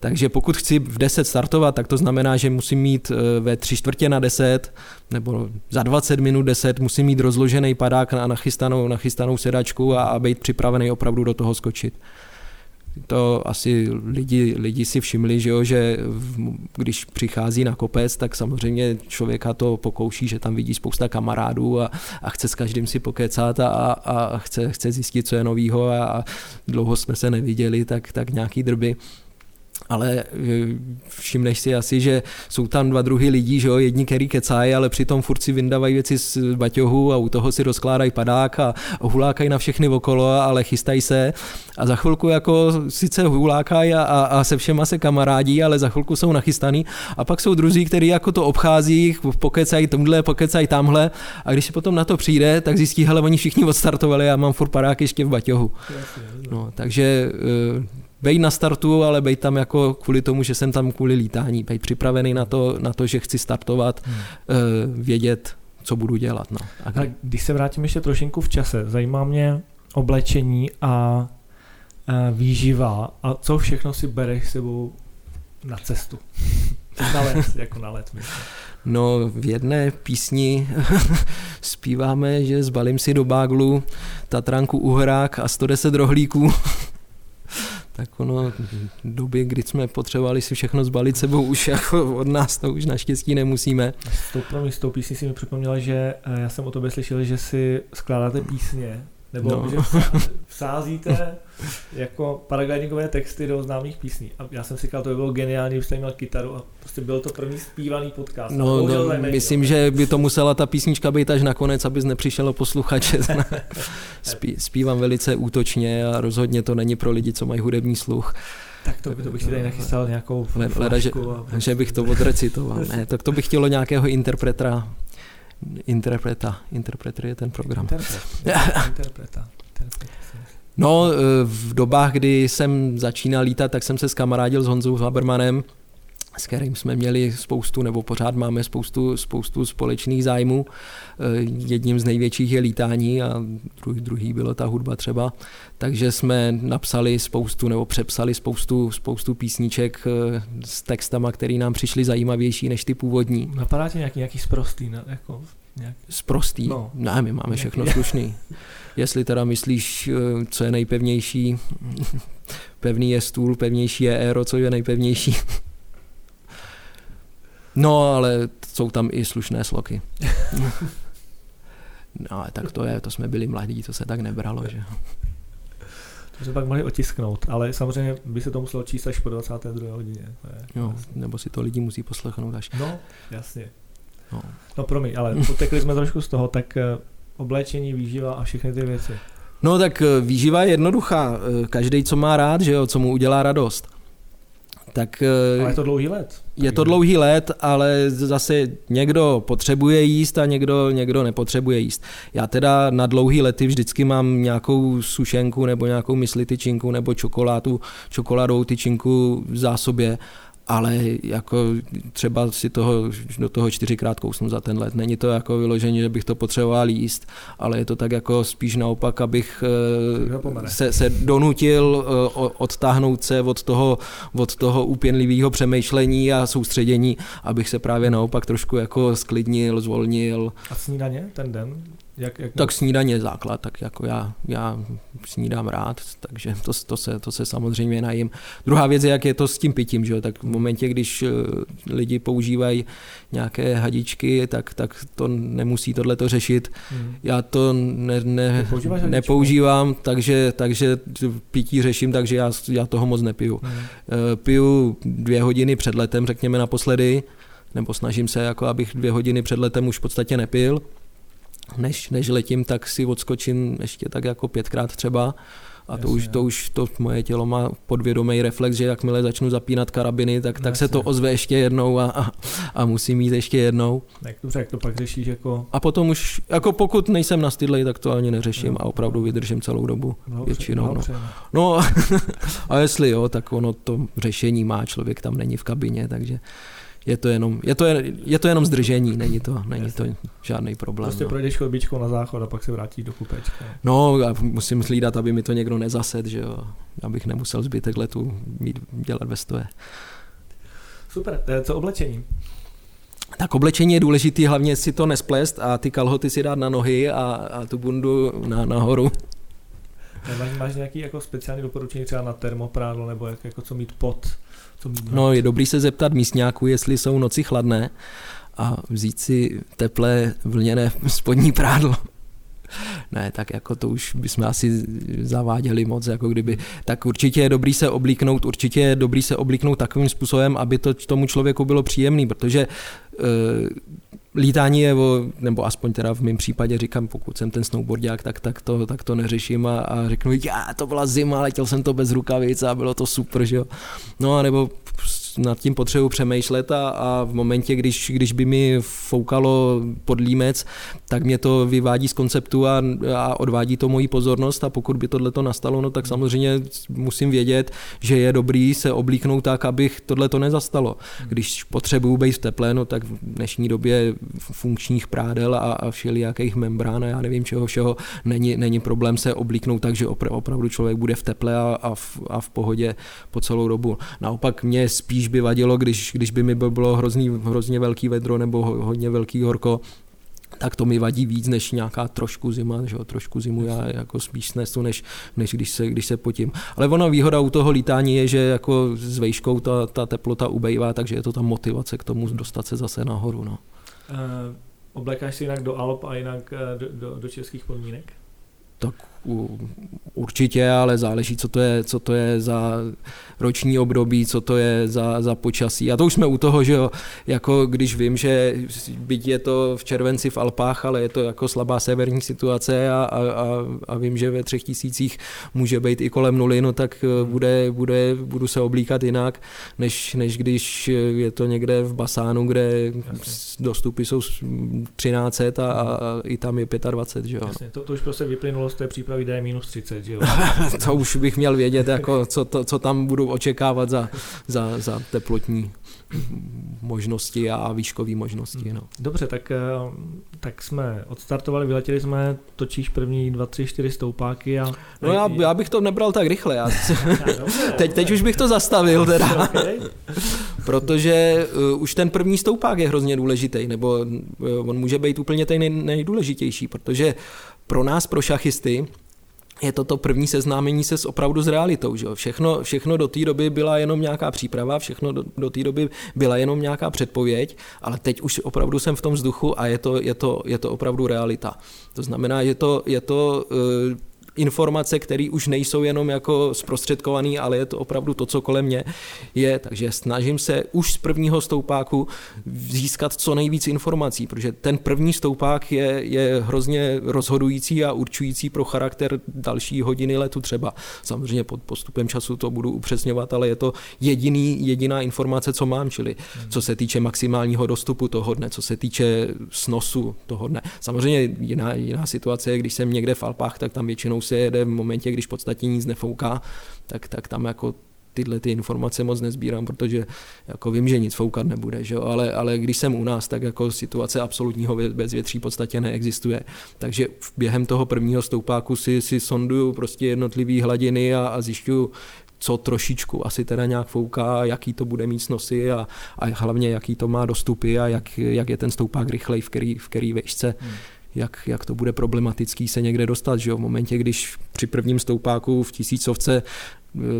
Takže pokud chci v 10 startovat, tak to znamená, že musím mít eh, ve tři čtvrtě na 10 nebo za 20 minut 10 musím mít rozložený padák a nachystanou, nachystanou sedačku a, a být připravený opravdu do toho skočit to asi lidi, lidi si všimli, že, jo, že když přichází na kopec, tak samozřejmě člověka to pokouší, že tam vidí spousta kamarádů a, a chce s každým si pokecat a, a chce, chce zjistit, co je novýho a, a dlouho jsme se neviděli, tak, tak nějaký drby ale e, všimneš si asi, že jsou tam dva druhy lidí, že jo, jedni, který kecají, ale přitom furt si vyndávají věci z baťohu a u toho si rozkládají padák a hulákají na všechny okolo, ale chystají se. A za chvilku jako sice hulákají a, a, a se všema se kamarádí, ale za chvilku jsou nachystaný. A pak jsou druzí, kteří jako to obchází, pokecají tomhle, pokecají tamhle. A když se potom na to přijde, tak zjistí, hele, oni všichni odstartovali a já mám furt padák ještě v baťohu. No, takže e, bej na startu, ale bej tam jako kvůli tomu, že jsem tam kvůli lítání, bej připravený na to, na to že chci startovat, hmm. uh, vědět, co budu dělat. No. A kdy... když se vrátím ještě trošinku v čase, zajímá mě oblečení a uh, výživa a co všechno si bereš sebou na cestu. (laughs) Na let, jako na let, myslím. No v jedné písni (laughs) zpíváme, že zbalím si do báglu Tatranku uhrák a 110 rohlíků tak ono doby, kdy jsme potřebovali si všechno zbalit sebou, už jako od nás to už naštěstí nemusíme. S tou, s tou písní si mi připomněla, že eh, já jsem o tobě slyšel, že si skládáte písně nebo no. že vsázíte jako paraglidingové texty do známých písní. A já jsem si říkal, to by bylo geniální, kdybyste měl kytaru a prostě byl to první zpívaný podcast. No, no myslím, že by to musela ta písnička být až nakonec, abys nepřišel posluchače. (laughs) Spí, zpívám velice útočně a rozhodně to není pro lidi, co mají hudební sluch. Tak to, by, to bych si tady nachystal nějakou Leda, že, a... že bych to odrecitoval. Ne, tak to bych chtělo nějakého interpreta interpreta. Interpreter je ten program. (laughs) Interpreta. interpreta. No, v dobách, kdy jsem začínal lítat, tak jsem se skamarádil s Honzou Habermanem, s kterým jsme měli spoustu, nebo pořád máme spoustu, spoustu společných zájmů. Jedním z největších je lítání a druhý, druhý bylo ta hudba třeba. Takže jsme napsali spoustu, nebo přepsali spoustu, spoustu písniček s textama, které nám přišly zajímavější než ty původní. Napadá tě nějaký, nějaký sprostý, jako nějak... Sprostý? No. Ne, my máme všechno slušný. Jestli teda myslíš, eh, co je nejpevnější, (laughs) pevný je stůl, pevnější je aero, co je nejpevnější. No, ale jsou tam i slušné sloky. (laughs) no, ale tak to je, to jsme byli mladí, to se tak nebralo, že To se pak mohli otisknout, ale samozřejmě by se to muselo číst až po 22. hodině. To je, jo, nebo si to lidi musí poslechnout až. No, jasně. No, no promiň, ale utekli jsme trošku z toho, tak eh, obléčení, výživa a všechny ty věci. No tak eh, výživa je jednoduchá. Eh, každý, co má rád, že jo, co mu udělá radost. Tak, ale je to dlouhý let. Je to dlouhý let, ale zase někdo potřebuje jíst a někdo, někdo nepotřebuje jíst. Já teda na dlouhý lety vždycky mám nějakou sušenku nebo nějakou mysli tyčinku nebo čokoládu, čokoládovou tyčinku v zásobě ale jako třeba si toho, do toho čtyřikrát kousnu za ten let. Není to jako vyložení, že bych to potřeboval jíst, ale je to tak jako spíš naopak, abych eh, se, se donutil eh, odtáhnout se od toho, od toho úpěnlivého přemýšlení a soustředění, abych se právě naopak trošku jako sklidnil, zvolnil. A snídaně ten den? Jak, jak tak snídaně je základ, tak jako já, já snídám rád, takže to, to, se, to se samozřejmě najím. Druhá věc je, jak je to s tím pitím, že? tak v momentě, když eh, lidi používají nějaké hadičky, tak, tak to nemusí tohleto řešit. Hmm. Já to ne, ne, nepoužívám, takže, takže pití řeším, takže já, já toho moc nepiju. Hmm. Eh, piju dvě hodiny před letem, řekněme naposledy, nebo snažím se, jako abych dvě hodiny před letem už v podstatě nepil než, než letím, tak si odskočím ještě tak jako pětkrát třeba. A to už, to už to moje tělo má podvědomý reflex, že jakmile začnu zapínat karabiny, tak, tak se to ozve ještě jednou a, a, a musím jít ještě jednou. Jak dobře, jak to pak řešíš jako... A potom už, jako pokud nejsem nastydlej, tak to ani neřeším no. a opravdu vydržím celou dobu no, většinou. No. no (laughs) a jestli jo, tak ono to řešení má, člověk tam není v kabině, takže je to jenom, je to, je to jenom zdržení, není to, není to žádný problém. Prostě no. projdeš chodbičkou na záchod a pak se vrátíš do kupečka. No, já musím slídat, aby mi to někdo nezased, že jo, abych nemusel zbytek letu mít, dělat ve stoje. Super, eh, co oblečení? Tak oblečení je důležitý, hlavně si to nesplést a ty kalhoty si dát na nohy a, a tu bundu na, nahoru. Máš, máš nějaký jako speciální doporučení třeba na termoprádlo nebo jak, jako co mít pod co no je dobrý se zeptat místňáků, jestli jsou noci chladné a vzít si teplé vlněné (laughs) spodní prádlo. (laughs) Ne, tak jako to už bychom asi zaváděli moc, jako kdyby. Tak určitě je dobrý se oblíknout, určitě je dobrý se oblíknout takovým způsobem, aby to tomu člověku bylo příjemný, protože uh, lítání je, o, nebo aspoň teda v mém případě říkám, pokud jsem ten snowboardák, tak, tak, to, tak to neřeším a, a řeknu, já, to byla zima, letěl jsem to bez rukavic a bylo to super, že jo. No a nebo nad tím potřebuji přemýšlet a, a v momentě, když, když by mi foukalo pod límec, tak mě to vyvádí z konceptu a, a odvádí to moji pozornost a pokud by tohle to nastalo, no tak samozřejmě musím vědět, že je dobrý se oblíknout tak, abych tohle to nezastalo. Když potřebuju být v teple, no tak v dnešní době funkčních prádel a, a všelijakých membrán a já nevím čeho všeho, není, není problém se oblíknout tak, že opravdu člověk bude v teple a, a, v, a v pohodě po celou dobu. Naopak mě spíš by vadilo, když, když by mi bylo hrozný, hrozně velký vedro nebo hodně velký horko, tak to mi vadí víc než nějaká trošku zima, že jo, trošku zimu já jako spíš snesu, než, než když, se, když se potím. Ale ona výhoda u toho lítání je, že jako s vejškou ta, ta teplota ubejvá, takže je to ta motivace k tomu dostat se zase nahoru. No. Uh, oblékáš si jinak do Alp a jinak eh, do, do, do českých podmínek? Tak určitě, ale záleží, co to je, co to je za roční období, co to je za, za počasí. A to už jsme u toho, že jo, jako když vím, že byť je to v červenci v Alpách, ale je to jako slabá severní situace a, a, a, a vím, že ve třech tisících může být i kolem nuly, no tak eh, bude, bude, budu se oblíkat jinak, než, než když je to někde v Basánu, kde Jasně. dostupy jsou 13 a, a i tam je 25, že jo. Jasně, to, to už prostě vyplynulo z té přípravy D minus 30, že jo. (laughs) to už bych měl vědět, jako co, to, co tam budu očekávat za, za, za teplotní možnosti a výškové možnosti. No. Dobře, tak, eh, tak jsme odstartovali, vyletěli jsme, točíš první dva, tři, čtyři stoupáky a... No já, já bych to nebral tak rychle, já, (laughs) teď, teď už bych to zastavil teda. (laughs) Protože uh, už ten první stoupák je hrozně důležitý, nebo uh, on může být úplně ten nej, nejdůležitější, protože pro nás, pro šachisty, je to to první seznámení se s opravdu s realitou. Že? Všechno, všechno do té doby byla jenom nějaká příprava, všechno do, do té doby byla jenom nějaká předpověď, ale teď už opravdu jsem v tom vzduchu a je to, je to, je to opravdu realita. To znamená, že to, je to uh, informace, které už nejsou jenom jako zprostředkovaný, ale je to opravdu to, co kolem mě je. Takže snažím se už z prvního stoupáku získat co nejvíc informací, protože ten první stoupák je, je hrozně rozhodující a určující pro charakter další hodiny letu třeba. Samozřejmě pod postupem času to budu upřesňovat, ale je to jediný, jediná informace, co mám, čili co se týče maximálního dostupu toho dne, co se týče snosu toho dne. Samozřejmě jiná, jiná situace je, když jsem někde v Alpách, tak tam většinou se jede v momentě, když v podstatě nic nefouká, tak, tak tam jako tyhle ty informace moc nezbírám, protože jako vím, že nic foukat nebude, že jo? Ale, ale když jsem u nás, tak jako situace absolutního bezvětří v podstatě neexistuje. Takže během toho prvního stoupáku si, si sonduju prostě jednotlivé hladiny a, a zjišťuju, co trošičku asi teda nějak fouká, jaký to bude mít snosy a, a hlavně jaký to má dostupy a jak, jak je ten stoupák rychlej v který, v který vejšce. Hmm jak, jak to bude problematický se někde dostat, že jo? v momentě, když při prvním stoupáku v tisícovce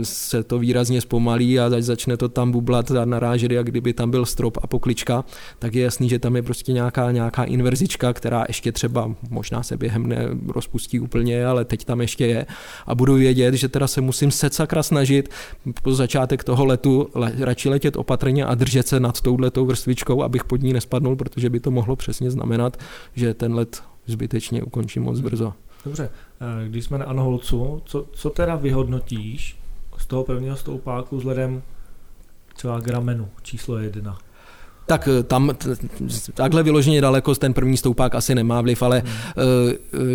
se to výrazně zpomalí a začne to tam bublat a narážet, jak kdyby tam byl strop a poklička, tak je jasný, že tam je prostě nějaká, nějaká inverzička, která ještě třeba možná se během ne rozpustí úplně, ale teď tam ještě je. A budu vědět, že teda se musím se sakra snažit po začátek toho letu le, radši letět opatrně a držet se nad touhletou vrstvičkou, abych pod ní nespadnul, protože by to mohlo přesně znamenat, že ten let zbytečně ukončím moc brzo. Dobře, eh, když jsme na Anholcu, co, co teda vyhodnotíš z toho prvního stoupáku vzhledem třeba k ramenu číslo jedna? Tak eh, tam takhle vyloženě daleko ten první stoupák asi nemá vliv, ale hmm.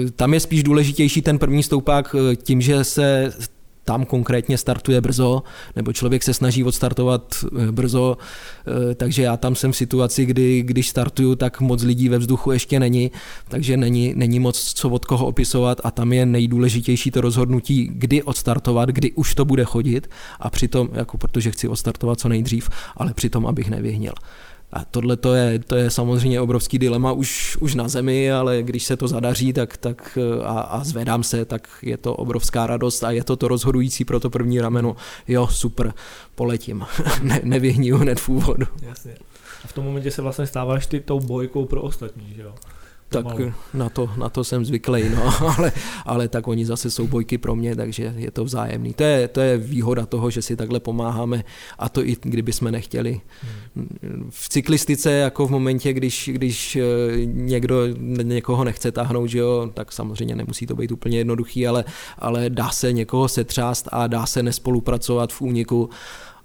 uh, tam je spíš důležitější ten první stoupák tím, že se tam konkrétně startuje brzo, nebo člověk se snaží odstartovat eh, brzo, eh, takže já tam jsem v situaci, kdy když startuju, tak moc lidí ve vzduchu ještě není, takže není, není moc co od koho opisovat a tam je nejdůležitější to rozhodnutí, kdy odstartovat, kdy už to bude chodit a přitom, jako protože chci odstartovat co nejdřív, ale přitom, abych nevyhnil. A tohle to je, to je samozřejmě obrovský dilema už, už na zemi, ale když se to zadaří tak, tak a, a zvedám se, tak je to obrovská radost a je to to rozhodující pro to první rameno. Jo, super, poletím. (laughs) ne, nevyhniju hned v úvodu. Jasně. A v tom momentě se vlastně stáváš ty tou bojkou pro ostatní, že jo? Tak na to, na to jsem zvyklý, no, (laughs) ale, ale tak oni zase jsou bojky pro mě, takže je to vzájemný. To je, to je výhoda toho, že si takhle pomáháme a to i kdyby jsme nechtěli. Hmm. V cyklistice, jako v momentě, když, když eh, někdo někoho nechce táhnout, že jo, tak samozřejmě nemusí to být úplně jednoduchý, ale, ale dá se někoho setřást a dá se nespolupracovat v úniku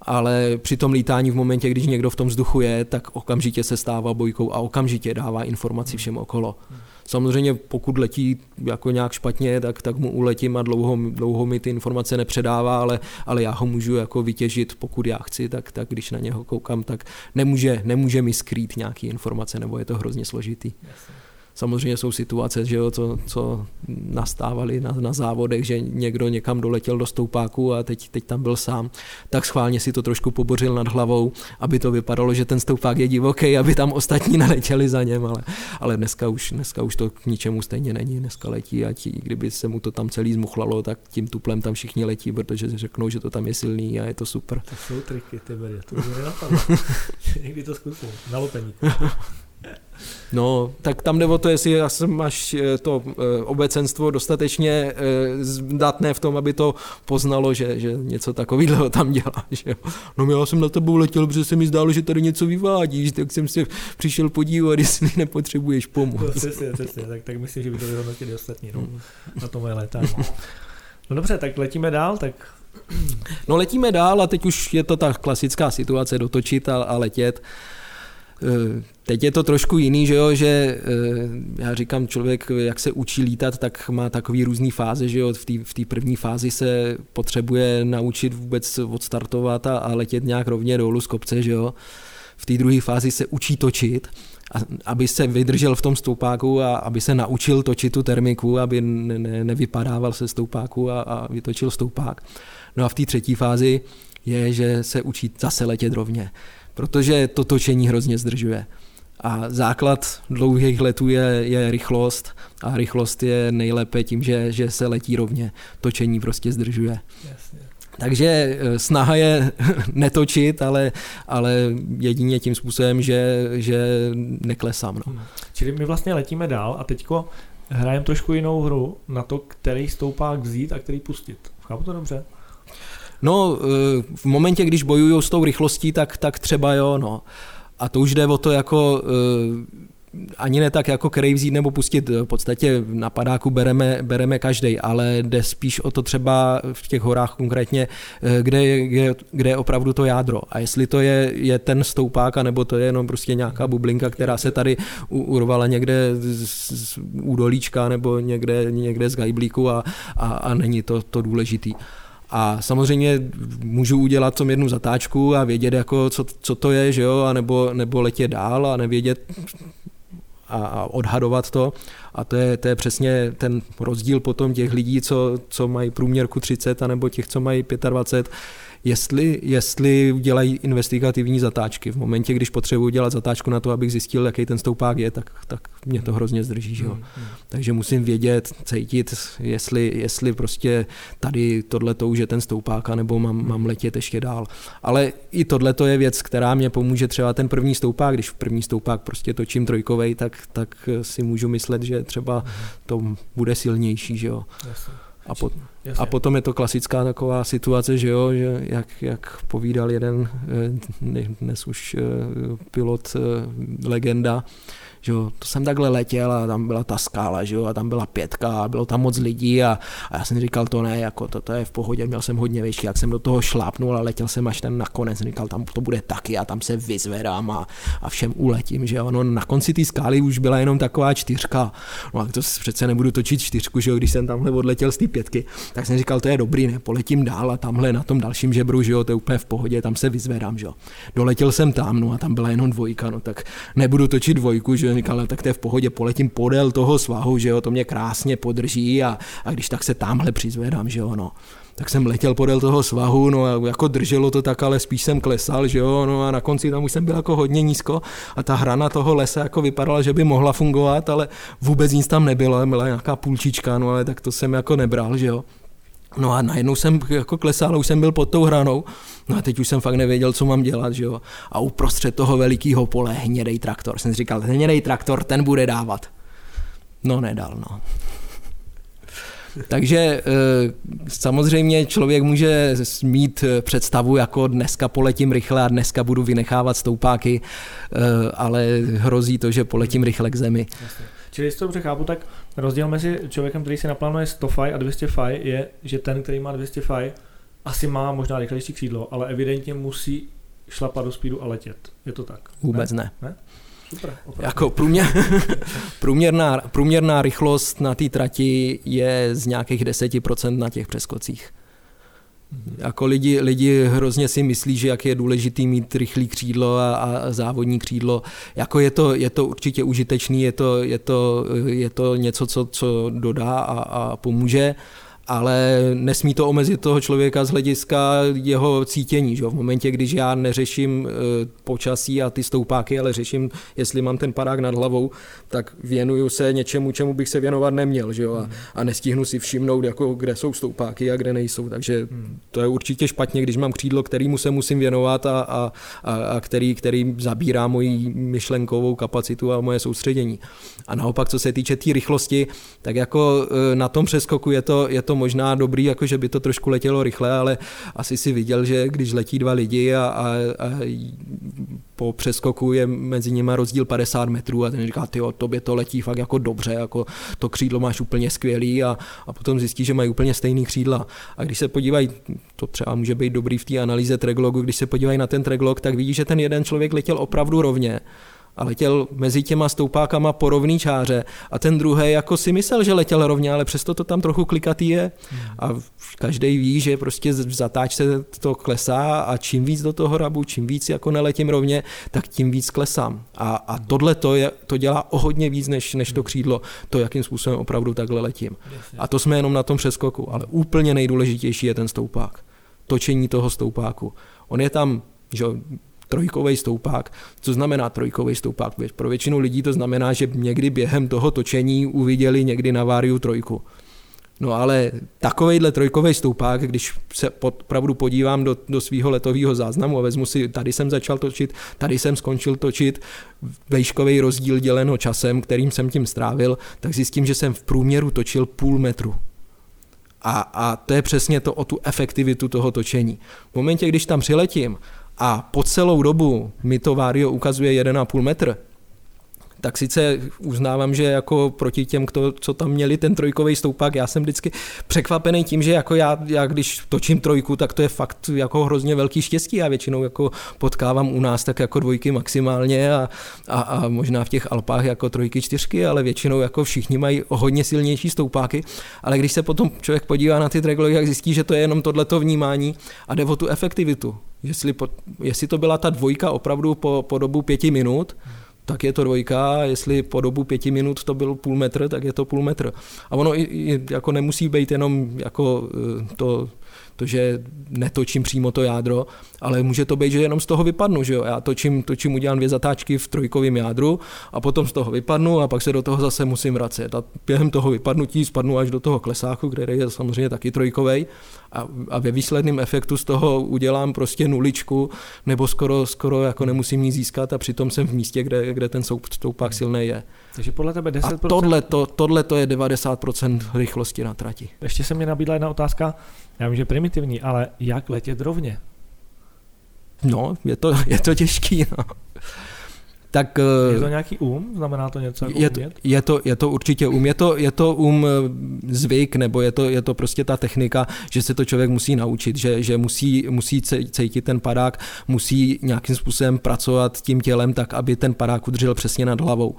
ale při tom lítání v momentě, když někdo v tom vzduchu je, tak okamžitě se stává bojkou a okamžitě dává informaci všem okolo. Samozřejmě pokud letí jako nějak špatně, tak, tak mu uletím a dlouho, dlouho mi ty informace nepředává, ale, ale já ho můžu jako vytěžit, pokud já chci, tak, tak když na něho koukám, tak nemůže, nemůže mi skrýt nějaký informace, nebo je to hrozně složitý. Jasně. Samozřejmě jsou situace, že jo, co, co nastávaly na, na závodech, že někdo někam doletěl do stoupáku a teď, teď tam byl sám, tak schválně si to trošku pobořil nad hlavou, aby to vypadalo, že ten stoupák je divoký, aby tam ostatní (laughs) neletěli za něm, ale, ale dneska, už, dneska už to k ničemu stejně není, dneska letí a tí, kdyby se mu to tam celý zmuchlalo, tak tím tuplem tam všichni letí, protože řeknou, že to tam je silný a je to super. To jsou triky, ty bere, to. (laughs) Někdy to zkusím, nalopení. (laughs) No, tak tam jde o to, jestli máš eh, to eh, obecenstvo dostatečně eh, zdatné v tom, aby to poznalo, že, že něco takového tam dělá. Že? No já jsem na tebou letěl, protože se mi zdálo, že tady něco vyvádíš, tak jsem se přišel podívat, (laughs) jestli nepotřebuješ pomoc. No, přesně, přesně, tak, tak myslím, že by to vyhodnotili ostatní no, na to moje létání. No dobře, tak letíme dál, tak No letíme dál a teď už je to ta klasická situace dotočit a, a letět. Eh, teď je to trošku jiný, že jo, že eh, já říkám, člověk, jak se učí lítat, tak má takový různý fáze, že jo, v té první fázi se potřebuje naučit vůbec odstartovat a, a letět nějak rovně dolů z kopce, že jo. V té druhé fázi se učí točit, a, aby se vydržel v tom stoupáku a aby se naučil točit tu termiku, aby ne, ne, nevypadával se stoupáku a, a vytočil stoupák. No a v té třetí fázi je, že se učí zase letět rovně protože to točení hrozně zdržuje. A základ dlouhých letů je, je rychlost a rychlost je nejlépe tím, že, že se letí rovně. Točení prostě zdržuje. Jasně. Takže eh, snaha je (laughs) netočit, ale, ale jedině tím způsobem, že, že neklesám. No. Hmm. Čili my vlastně letíme dál a teďko hrajeme trošku jinou hru na to, který stoupák vzít a který pustit. Chápu to dobře? No, eh, v momentě, když bojují s tou rychlostí, tak, tak třeba jo, no. A to už jde o to jako eh, ani ne tak jako který vzít nebo pustit. V podstatě na padáku bereme, bereme každý, ale jde spíš o to třeba v těch horách konkrétně, eh, kde je, kde, je opravdu to jádro. A jestli to je, je ten stoupák, nebo to je jenom prostě nějaká bublinka, která se tady urvala někde z, z údolíčka nebo někde, někde z gajblíku a, a, a není to, to důležitý. A samozřejmě můžu udělat tom jednu zatáčku a vědět, jako, co, co to je, že jo, a nebo, nebo letět dál a nevědět a, a odhadovat to. A to je, to je přesně ten rozdíl potom těch lidí, co, co mají průměrku 30, anebo těch, co mají 25 jestli, jestli dělají investigativní zatáčky. V momentě, když potřebuji dělat zatáčku na to, abych zjistil, jaký ten stoupák je, tak, tak mě to hrozně zdrží. Že jo? Hmm, hmm. Takže musím vědět, cítit, jestli, jestli prostě tady tohle to už je ten stoupák, nebo mám, mám letět ještě dál. Ale i tohle to je věc, která mě pomůže třeba ten první stoupák, když v první stoupák prostě točím trojkovej, tak, tak si můžu myslet, že třeba to bude silnější. Že jo? Jasně. A, a potom je to klasická taková situace, že jo, že jak, jak povídal jeden eh, dnes už eh, pilot eh, legenda, že jo, to jsem takhle letěl a tam byla ta skála, že jo, a tam byla pětka a bylo tam moc lidí a, a já jsem říkal, to ne, jako to, to je v pohodě, měl jsem hodně vyšší, jak jsem do toho šlápnul a letěl jsem až ten nakonec, říkal, tam to bude taky a tam se vyzvedám a, a všem uletím, že jo, no na konci té skály už byla jenom taková čtyřka, no a to přece nebudu točit čtyřku, že jo, když jsem tamhle odletěl z té pětky, tak jsem říkal, to je dobrý, ne, poletím dál a tamhle na tom dalším žebru, že jo, to je úplně v pohodě, tam se vyzvedám, že jo. Doletěl jsem tam, no a tam byla jenom dvojka, no tak nebudu točit dvojku, že jo, říkal, tak to je v pohodě, poletím podél toho svahu, že jo, to mě krásně podrží a, a když tak se tamhle přizvedám, že jo, no tak jsem letěl podél toho svahu, no a jako drželo to tak, ale spíš jsem klesal, že jo, no a na konci tam už jsem byl jako hodně nízko a ta hrana toho lesa jako vypadala, že by mohla fungovat, ale vůbec nic tam nebylo, byla nějaká půlčička, no ale tak to jsem jako nebral, že jo. No a najednou jsem jako klesal, už jsem byl pod tou hranou, no a teď už jsem fakt nevěděl, co mám dělat, že jo. A uprostřed toho velikého pole hnědej traktor. Jsem si říkal, hnědej traktor, ten bude dávat. No nedal, no. Takže eh, samozřejmě člověk může mít představu, jako dneska poletím rychle a dneska budu vynechávat stoupáky, eh, ale hrozí to, že poletím rychle k zemi. Jasně. Čili jestli to dobře chápu, tak rozdíl mezi člověkem, který si naplánuje 100 faj a 200 faj je, že ten, který má 200 faj, asi má možná rychlejší křídlo, ale evidentně musí šlapat do speedu a letět. Je to tak? Vůbec ne. ne? ne? Super, jako průměr, (laughs) průměrná, průměrná rychlost na té trati je z nějakých 10% na těch přeskocích. Jako lidi, lidi hrozně si myslí, že jak je důležitý mít rychlý křídlo a, a závodní křídlo. Jako je to, je to určitě užitečný, je to, je to, je to něco, co, co dodá a, a pomůže ale nesmí to omezit toho člověka z hlediska jeho cítění. Že? V momentě, když já neřeším e, počasí a ty stoupáky, ale řeším, jestli mám ten padák nad hlavou, tak věnuju se něčemu, čemu bych se věnovat neměl. Že? A, a nestihnu si všimnout, jako, kde jsou stoupáky a kde nejsou. Takže to je určitě špatně, když mám křídlo, kterýmu se musím věnovat a, a, a, a který, který zabírá moji myšlenkovou kapacitu a moje soustředění. A naopak, co se týče té tý rychlosti, tak jako e, na tom přeskoku je to, je to možná dobrý, jako že by to trošku letělo rychle, ale asi si viděl, že když letí dva lidi a, a, a po přeskoku je mezi nimi rozdíl 50 metrů a ten říká, ty tobě to letí fakt jako dobře, jako to křídlo máš úplně skvělý a, a potom zjistí, že mají úplně stejný křídla. A když se podívají, to třeba může být dobrý v té analýze treglogu, když se podívají na ten treglog, tak vidí, že ten jeden člověk letěl opravdu rovně a letěl mezi těma stoupákama po rovný čáře a ten druhý jako si myslel, že letěl rovně, ale přesto to tam trochu klikatý je a každý ví, že prostě v zatáčce to klesá a čím víc do toho rabu, čím víc jako neletím rovně, tak tím víc klesám. A, a tohle to, je, to dělá o hodně víc než, než to křídlo, to, jakým způsobem opravdu takhle letím. A to jsme jenom na tom přeskoku, ale úplně nejdůležitější je ten stoupák. Točení toho stoupáku. On je tam že trojkový stoupák. Co znamená trojkový stoupák? Pro většinu lidí to znamená, že někdy během toho točení uviděli někdy na Váriu trojku. No ale takovejhle trojkový stoupák, když se opravdu podívám do, do svého letového záznamu a vezmu si, tady jsem začal točit, tady jsem skončil točit, vejškový rozdíl děleno časem, kterým jsem tím strávil, tak zjistím, že jsem v průměru točil půl metru. A, a to je přesně to o tu efektivitu toho točení. V momentě, když tam přiletím a po celou dobu mi to Vario ukazuje 1,5 metr, tak sice uznávám, že jako proti těm, kdo, co tam měli ten trojkový stoupák, já jsem vždycky překvapený tím, že jako já, já, když točím trojku, tak to je fakt jako hrozně velký štěstí. Já většinou jako potkávám u nás tak jako dvojky maximálně a, a, a možná v těch Alpách jako trojky, čtyřky, ale většinou jako všichni mají hodně silnější stoupáky. Ale když se potom člověk podívá na ty traglogy, jak zjistí, že to je jenom tohleto vnímání a jde o tu efektivitu. Jestli, po, jestli to byla ta dvojka opravdu po, po dobu pěti minut, tak je to dvojka, jestli po dobu pěti minut to byl půl metr, tak je to půl metr. A ono i, i jako nemusí být jenom jako eh, to to, že netočím přímo to jádro, ale může to být, že jenom z toho vypadnu, že jo? Já točím, točím, udělám dvě zatáčky v trojkovém jádru a potom z toho vypadnu a pak se do toho zase musím vracet. A během toho vypadnutí spadnu až do toho klesáku, který je samozřejmě taky trojkový a, a ve výsledném efektu z toho udělám prostě nuličku nebo skoro, skoro jako nemusím nic získat a přitom jsem v místě, kde, kde ten stoupák silný je. Takže podle tebe 10%... A tohle to, tohle to je 90% rychlosti na trati. Ještě se mi nabídla jedna otázka, já vím, že primitivní, ale jak letět rovně? No, je to, (laughs) je to těžký, no. Tak, je to nějaký um? Znamená to něco jako je, to, je, to, je to určitě um. Je to, je to um eh, zvyk, nebo je to, je to prostě ta technika, že se to člověk musí naučit, že, že musí, musí cítit ten padák, musí nějakým způsobem pracovat tím tělem tak, aby ten padák udržel přesně nad hlavou.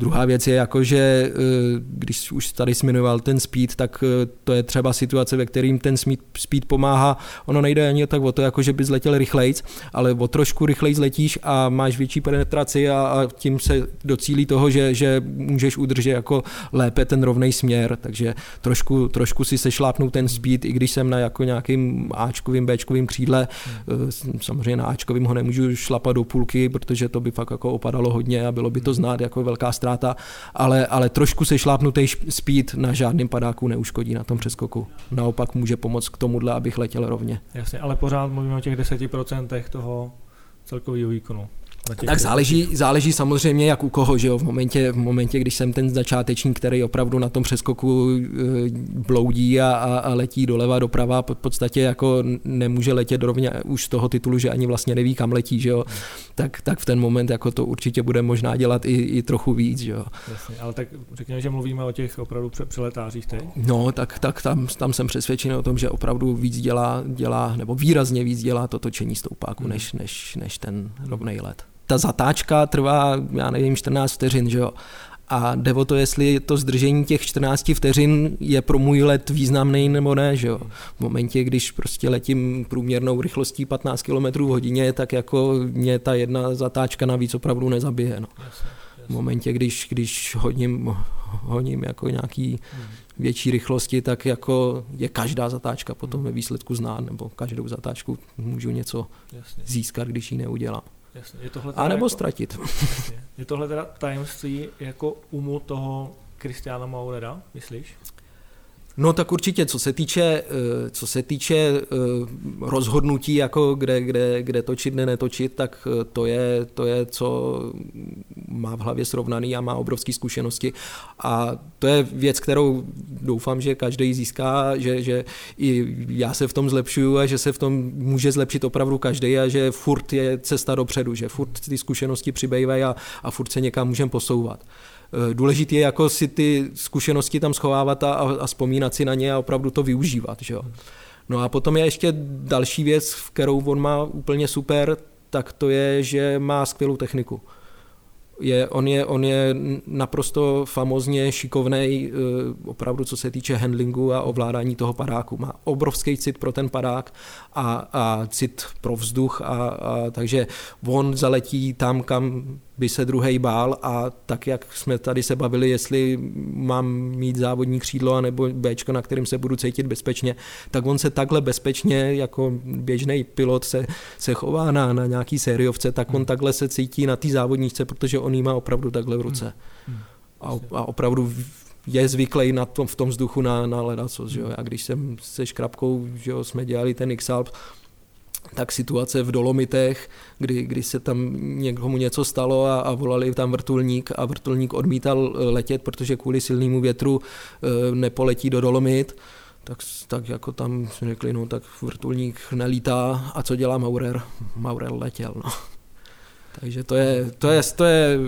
Druhá věc je jako, že eh, když už tady zmiňoval ten speed, tak eh, to je třeba situace, ve kterým ten speed pomáhá. Ono nejde ani tak o to, jako že bys letěl rychlejc, ale o trošku rychlejc letíš a máš větší penetraci a, a tím se docílí toho, že, že můžeš udržet jako lépe ten rovný směr, takže trošku, trošku si sešlápnout ten speed, i když jsem na jako nějakým Ačkovým, Bčkovým křídle, hmm. samozřejmě na Ačkovým ho nemůžu šlapat do půlky, protože to by fakt jako opadalo hodně a bylo by to znát jako velká ztráta ztráta, ale, ale trošku se šlápnutý speed na žádným padáku neuškodí na tom přeskoku. Naopak může pomoct k tomuhle, abych letěl rovně. Jasně, ale pořád mluvíme o těch 10% toho celkového výkonu. Tak záleží, záleží samozřejmě jak u koho, že jo, v momentě, v momentě, když jsem ten začátečník, který opravdu na tom přeskoku eh, bloudí a, a, a letí doleva, doprava, v podstatě jako nemůže letět rovně už z toho titulu, že ani vlastně neví, kam letí, že jo, tak, tak v ten moment jako to určitě bude možná dělat i, i trochu víc, že jo. Jasně, ale tak řekněme, že mluvíme o těch opravdu přeletářích teď? No, tak, tak tam, tam jsem přesvědčený o tom, že opravdu víc dělá, dělá nebo výrazně víc dělá to točení stoupáku, hmm. než, než, než ten rovnej let ta zatáčka trvá, já nevím, 14 vteřin, že jo. A jde o to, jestli to zdržení těch 14 vteřin je pro můj let významný nebo ne, že jo. V momentě, když prostě letím průměrnou rychlostí 15 km v hodině, tak jako mě ta jedna zatáčka navíc opravdu nezabije, no. V momentě, když, když hodím, honím jako nějaký větší rychlosti, tak jako je každá zatáčka potom ve výsledku znát, nebo každou zatáčku můžu něco získat, když ji neudělám. Jasně. Je tohle a nebo jako, ztratit. Jasně. Je tohle teda tajemství jako umu toho Kristiana Maurera, myslíš? No tak určitě, co se týče, eh, co se týče eh, rozhodnutí, jako kde, kde, kde točit, ne netočit, tak eh, to je, to je, co má v hlavě srovnaný a má obrovské zkušenosti. A to je věc, kterou doufám, že každý získá, že, že i já se v tom zlepšuju a že se v tom může zlepšit opravdu každý a že furt je cesta dopředu, že furt ty zkušenosti přibývají a, a furt se někam můžeme posouvat. Eh, důležité je jako si ty zkušenosti tam schovávat a, a vzpomínat si na ně a opravdu to využívat. Že jo. No a potom je ještě další věc, kterou on má úplně super, tak to je, že má skvělou techniku. Je, on, je, on je naprosto famozně šikovný, eh, opravdu co se týče handlingu a ovládání toho padáku. Má obrovský cit pro ten padák a, a cit pro vzduch, a, a, takže on zaletí tam, kam by se druhý bál a tak, jak jsme tady se bavili, jestli mám mít závodní křídlo nebo B, na kterým se budu cítit bezpečně, tak on se takhle bezpečně jako běžný pilot se, se chová na, na nějaký sériovce, tak on hmm. takhle se cítí na té závodničce, protože on jí má opravdu takhle v ruce. Hmm. Hmm. A, a opravdu je zvyklý na tom, v tom vzduchu na, na ledacos. Že jo? A když jsem se škrabkou, že jo, jsme dělali ten X-Alp, tak situace v Dolomitech, kdy, kdy se tam někomu něco stalo a, a volali tam vrtulník a vrtulník odmítal letět, protože kvůli silnému větru e, nepoletí do Dolomit, tak, tak jako tam řekli, no tak vrtulník nelítá a co dělá Maurer? Maurer letěl, no. Takže to je, to je, to je,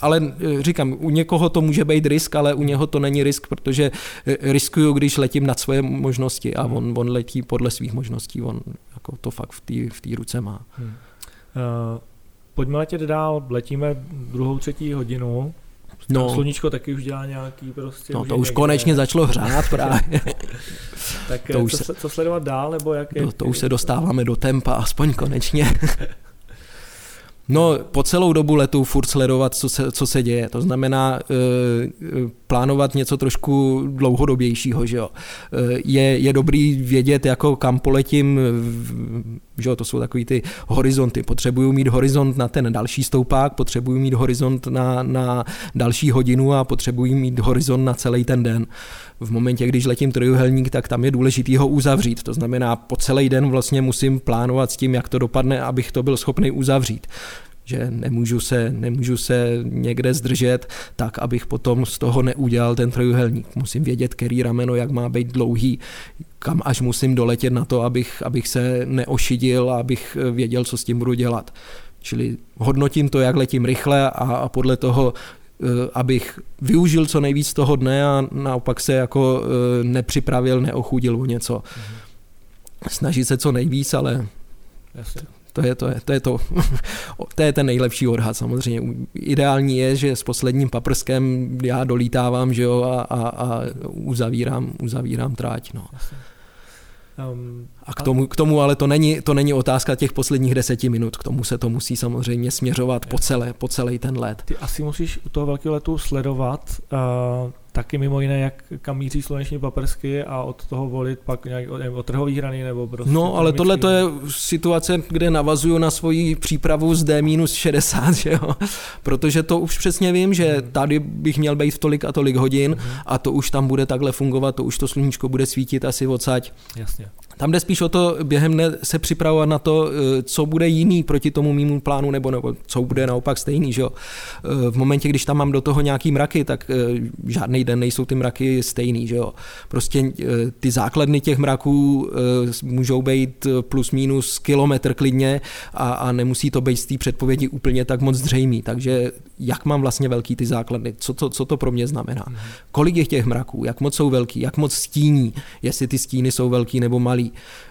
ale eh, říkám, u někoho to může být risk, ale u něho to není risk, protože eh, riskuju, když letím nad svoje možnosti a on, on letí podle svých možností, on jako to fakt v té v ruce má. Hmm. Uh, pojďme letět dál, letíme druhou, třetí hodinu, No. Sluníčko taky už dělá nějaký prostě... No to už konečně začalo hřát (laughs) právě. tak to už co, se, co sledovat dál, nebo jak je, no, to už se dostáváme do tempa, aspoň konečně. (laughs) No, po celou dobu letu furt sledovat, co se, co se děje. To znamená e, plánovat něco trošku dlouhodobějšího, že jo. E, je, je dobrý vědět, jako kam poletím, že jo, to jsou takový ty horizonty. Potřebuju mít horizont na ten další stoupák, potřebuju mít horizont na, na další hodinu a potřebuji mít horizont na celý ten den. V momentě, když letím trojuhelník, tak tam je důležitý ho uzavřít. To znamená, po celý den vlastně musím plánovat s tím, jak to dopadne, abych to byl schopný uzavřít že nemůžu se, nemůžu se někde zdržet tak, abych potom z toho neudělal ten trojuhelník. Musím vědět, který rameno, jak má být dlouhý, kam až musím doletět na to, abych, abych se neošidil a abych věděl, co s tím budu dělat. Čili hodnotím to, jak letím rychle a, a podle toho abych využil co nejvíc toho dne a naopak se jako eh, nepřipravil, neochudil o něco. Mhm. Snažit se co nejvíc, ale Jasně. To je to, je, to, je to, (laughs) to je ten nejlepší odhad samozřejmě. Ideální je, že s posledním paprskem já dolítávám že jo, a, a, a uzavírám, uzavírám tráť. No. Um, a k tomu, k tomu ale to není, to není otázka těch posledních deseti minut, k tomu se to musí samozřejmě směřovat po, celé, po celý ten let. Ty asi musíš u toho velkého letu sledovat uh, taky mimo jiné, jak kam míří sluneční paprsky a od toho volit pak nějak od trhových hrany nebo prostě. No, ale tohle to je situace, kde navazuju na svoji přípravu z D-60, (laughs) že jo? Protože to už přesně vím, že hmm. tady bych měl být v tolik a tolik hodin hmm. a to už tam bude takhle fungovat, to už to sluníčko bude svítit asi odsaď. Jasně. Tam jde spíš o to během dne se připravovat na to, eh, co bude jiný proti tomu mýmu plánu, nebo, nebo co bude naopak stejný. Že jo? Eh, v momentě, když tam mám do toho nějaký mraky, tak eh, žádný den nejsou ty mraky stejný. Že jo? Prostě ty základny těch mraků můžou být plus minus kilometr klidně a, a nemusí to být z té předpovědi úplně tak moc zřejmý. Takže jak mám vlastně velký ty základny, co to, co to pro mě znamená. Mhm. Kolik je těch mraků, jak moc jsou velký, jak moc stíní, jestli ty stíny jsou velký nebo malý.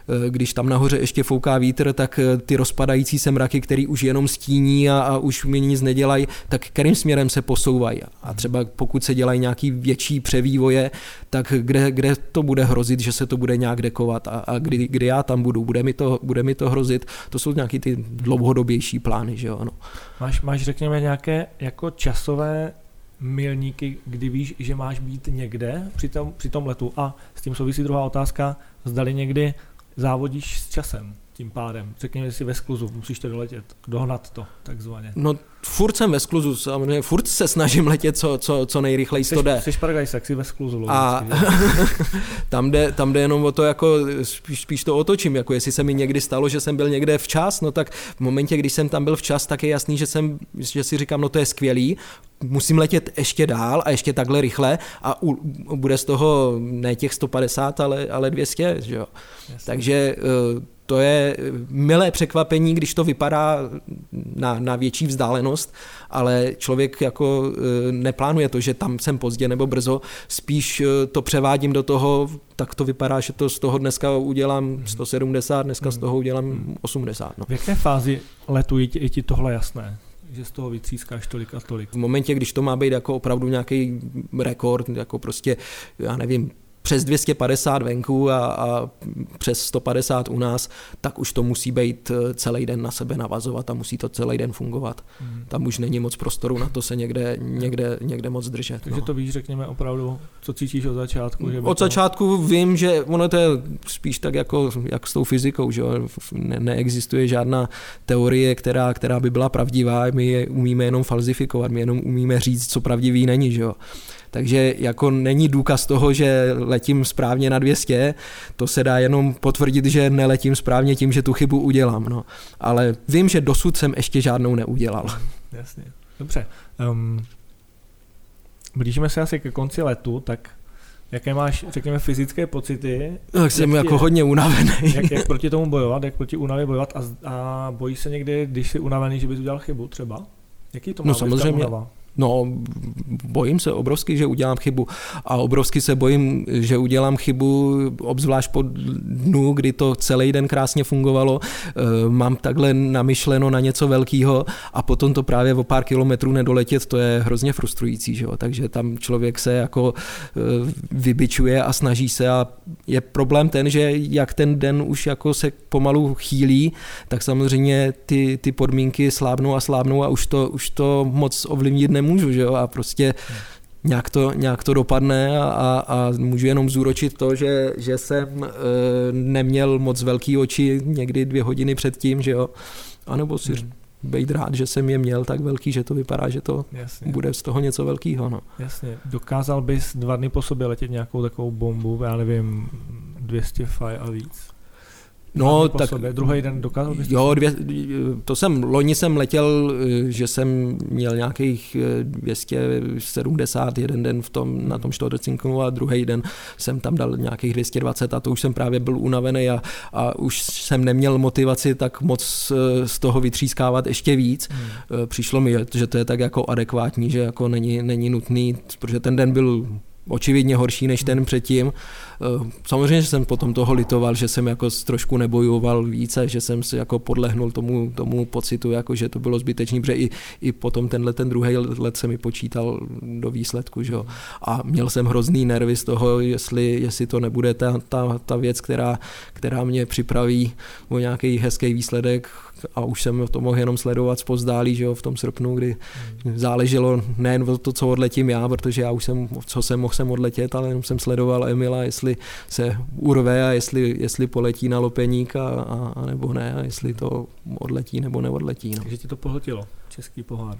Eh, když tam nahoře ještě fouká vítr, tak eh, ty rozpadající se mraky, který už jenom stíní a, a už mi nic nedělají, tak kterým směrem se posouvají. A třeba pokud se dělají nějaký větší převývoje, tak kde, kde to bude hrozit, že se to bude nějak dekovat a, a kdy, kdy já tam budu, bude mi, to, bude mi to hrozit. To jsou nějaký ty dlouhodobější plány. Že jo? No. Máš, máš, řekněme, nějaké jako časové milníky, kdy víš, že máš být někde při tom, při tom letu. A s tím souvisí druhá otázka, zdali někdy závodíš s časem tím pádem. Řekněme si ve skluzu, musíš to doletět, dohnat to, takzvaně. No, furt jsem ve skluzu, samozřejmě, furt se snažím letět co, co, co nejrychleji to jde. Jsi paragajsek, jsi ve skluzu. A (laughs) tam, jde, tam jde jenom o to, jako spíš, spíš to otočím, jako jestli se mi někdy stalo, že jsem byl někde včas, no tak v momentě, když jsem tam byl včas, tak je jasný, že, jsem, že si říkám, no to je skvělý, musím letět ještě dál a ještě takhle rychle a u, bude z toho ne těch 150, ale, ale 200, že jo. Takže uh, to je milé překvapení, když to vypadá na, na větší vzdálenost, ale člověk jako e, neplánuje to, že tam jsem pozdě nebo brzo, spíš e, to převádím do toho, tak to vypadá, že to z toho dneska udělám 170, mhm. dneska z toho udělám 80. No. V jaké fázi letu je ti, je ti tohle jasné? že z toho vytřískáš tolik a tolik. V momentě, když to má být jako opravdu nějaký rekord, jako prostě, já nevím, přes 250 venku a, a přes 150 u nás, tak už to musí být eh, celý den na sebe navazovat a musí to celý den fungovat. Hmm. Tam už není moc prostoru na to se někde, někde, někde moc držet. Takže no. to víš, řekněme opravdu, co cítíš od začátku? Že od to... začátku vím, že ono to je spíš tak jako jak s tou fyzikou, že ne, neexistuje žádná teorie, která, která by byla pravdivá, my je umíme jenom falzifikovat, my jenom umíme říct, co pravdivý není. Že jo. Takže jako není důkaz toho, že letím správně na 200, to se dá jenom potvrdit, že neletím správně tím, že tu chybu udělám. No. Ale vím, že dosud jsem ještě žádnou neudělal. Jasně, dobře. Um, blížíme se asi ke konci letu, tak Jaké máš, řekněme, fyzické pocity? Tak jsem jako je, hodně unavený. Jak, jak proti tomu bojovat, jak proti únavě bojovat a, a bojíš se někdy, když jsi unavený, že bys udělal chybu třeba? Jaký to má no samozřejmě, No, bojím se obrovsky, že udělám chybu. A obrovsky se bojím, že udělám chybu, obzvlášť po dnu, kdy to celý den krásně fungovalo. Eh, mám takhle namyšleno na něco velkého a potom to právě o pár kilometrů nedoletět, to je hrozně frustrující. Že jo? Takže tam člověk se jako eh, vybičuje a snaží se a je problém ten, že jak ten den už jako se pomalu chýlí, tak samozřejmě ty, ty podmínky slábnou a slábnou a už to, už to moc ovlivnit nemůžu, že jo, a prostě nějak to, nějak to dopadne a, a, a můžu jenom zúročit to, že, že jsem e, neměl moc velký oči někdy dvě hodiny předtím, že jo, anebo si hmm. být rád, že jsem je měl tak velký, že to vypadá, že to Jasně. bude z toho něco velkého. No. Jasně. Dokázal bys dva dny po sobě letět nějakou takovou bombu, já nevím, 200 faj a víc? No, tak sobě. druhý den dokázal bys Jo, dvě, to jsem, loni jsem letěl, že jsem měl nějakých 270 jeden den v tom, na tom Stodecinkonu a druhý den jsem tam dal nějakých 220 a to už jsem právě byl unavený a, a už jsem neměl motivaci tak moc eh, z toho vytřískávat ještě víc. Hmm. Eh, přišlo mi, že to je tak jako adekvátní, že jako není, není nutný, protože ten den byl očividně horší než ten předtím. Eh, samozřejmě, že jsem potom toho litoval, že jsem jako trošku nebojoval více, že jsem si jako podlehnul tomu, tomu pocitu, jako že to bylo zbytečný, protože i, i potom tenhle ten druhý let se mi počítal do výsledku, že jo. A měl jsem hrozný nervy z toho, jestli, jestli to nebude ta, ta, ta věc, která, která mě připraví o nějaký hezký výsledek, a už jsem to mohl jenom sledovat zpozdálí, že jo, v tom srpnu, kdy záleželo nejen to, co odletím já, protože já už jsem, co jsem mohl jsem odletět, ale jenom jsem sledoval Emila, jestli se urve a jestli, jestli poletí na lopeník a, a, a nebo ne, a jestli to odletí nebo neodletí. No. Takže ti to pohltilo, český pohár.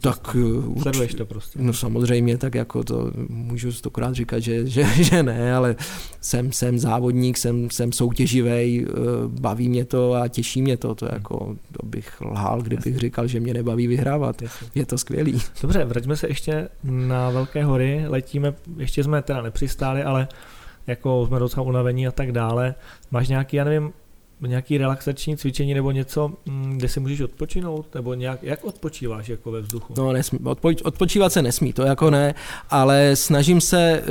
Tak eh, Sleduješ to prostě. No samozřejmě, tak jako to můžu stokrát říkat, že, že, (laughs) že ne, ale jsem, jsem závodník, jsem, jsem soutěživý, eh, baví mě to a těší mě to. To, jako, to bych lhal, kdybych Jasně. říkal, že mě nebaví vyhrávat. Jasně. Je to skvělý. Dobře, vraťme se ještě na Velké hory, letíme, ještě jsme teda nepřistáli, ale jako jsme docela unavení a tak dále. Máš nějaký, já nevím, nějaký relaxační cvičení nebo něco, mm, kde si můžeš odpočinout, nebo nějak, jak odpočíváš jako ve vzduchu? No, nesmí, odpo, odpočívat se nesmí, to jako ne, ale snažím se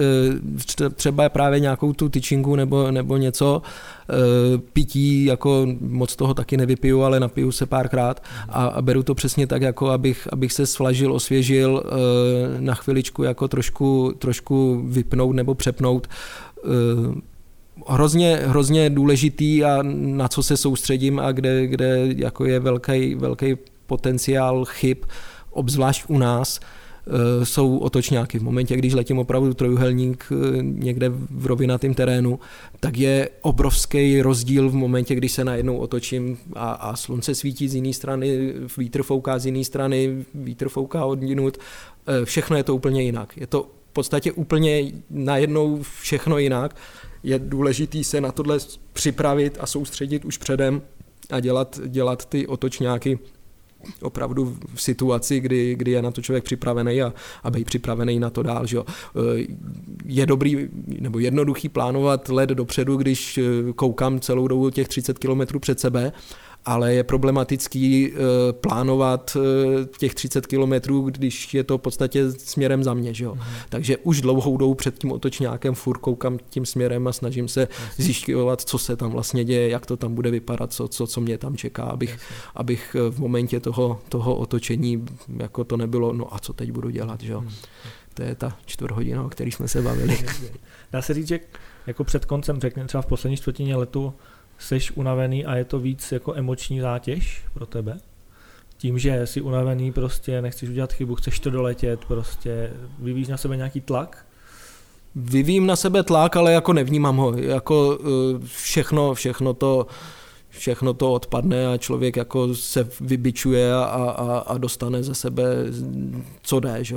eh, třeba právě nějakou tu tyčinku nebo, nebo něco, eh, pití, jako moc toho taky nevypiju, ale napiju se párkrát a, a beru to přesně tak, jako abych, abych se svlažil, osvěžil, eh, na chviličku jako trošku, trošku vypnout nebo přepnout hrozně, hrozně důležitý a na co se soustředím a kde, kde jako je velký, velký potenciál chyb, obzvlášť u nás, eh, jsou otočňáky. V momentě, když letím opravdu trojuhelník eh, někde v rovinatém terénu, tak je obrovský rozdíl v momentě, když se najednou otočím a, a slunce svítí z jiné strany, vítr fouká z jiné strany, vítr fouká od jinut. Eh, všechno je to úplně jinak. Je to v podstatě úplně najednou všechno jinak je důležitý se na tohle připravit a soustředit už předem a dělat, dělat ty otočňáky opravdu v situaci, kdy, kdy je na to člověk připravený a, a být připravený na to dál. Že Je dobrý nebo jednoduchý plánovat let dopředu, když koukám celou dobu těch 30 kilometrů před sebe ale je problematický uh, plánovat uh, těch 30 kilometrů, když je to v podstatě směrem za mě. Že jo? Mm. Takže už dlouhou dobu před tím otočňákem furt koukám tím směrem a snažím se zjišťovat, co se tam vlastně děje, jak to tam bude vypadat, co, co, co mě tam čeká, abych, abych eh, v momentě toho, toho otočení jako to nebylo, no a co teď budu dělat. Že jo? Mm. to je ta čtvrthodina, o který jsme se bavili. Dá se říct, že jako před koncem, řekněme třeba v poslední čtvrtině letu, seš unavený a je to víc jako emoční zátěž pro tebe? Tím, že jsi unavený, prostě nechceš udělat chybu, chceš to doletět, prostě vyvíjíš na sebe nějaký tlak? Vyvím na sebe tlak, ale jako nevnímám ho. Jako eh, všechno, všechno to všechno to odpadne a člověk jako se vybičuje a, a, a dostane ze sebe, co jde. Že?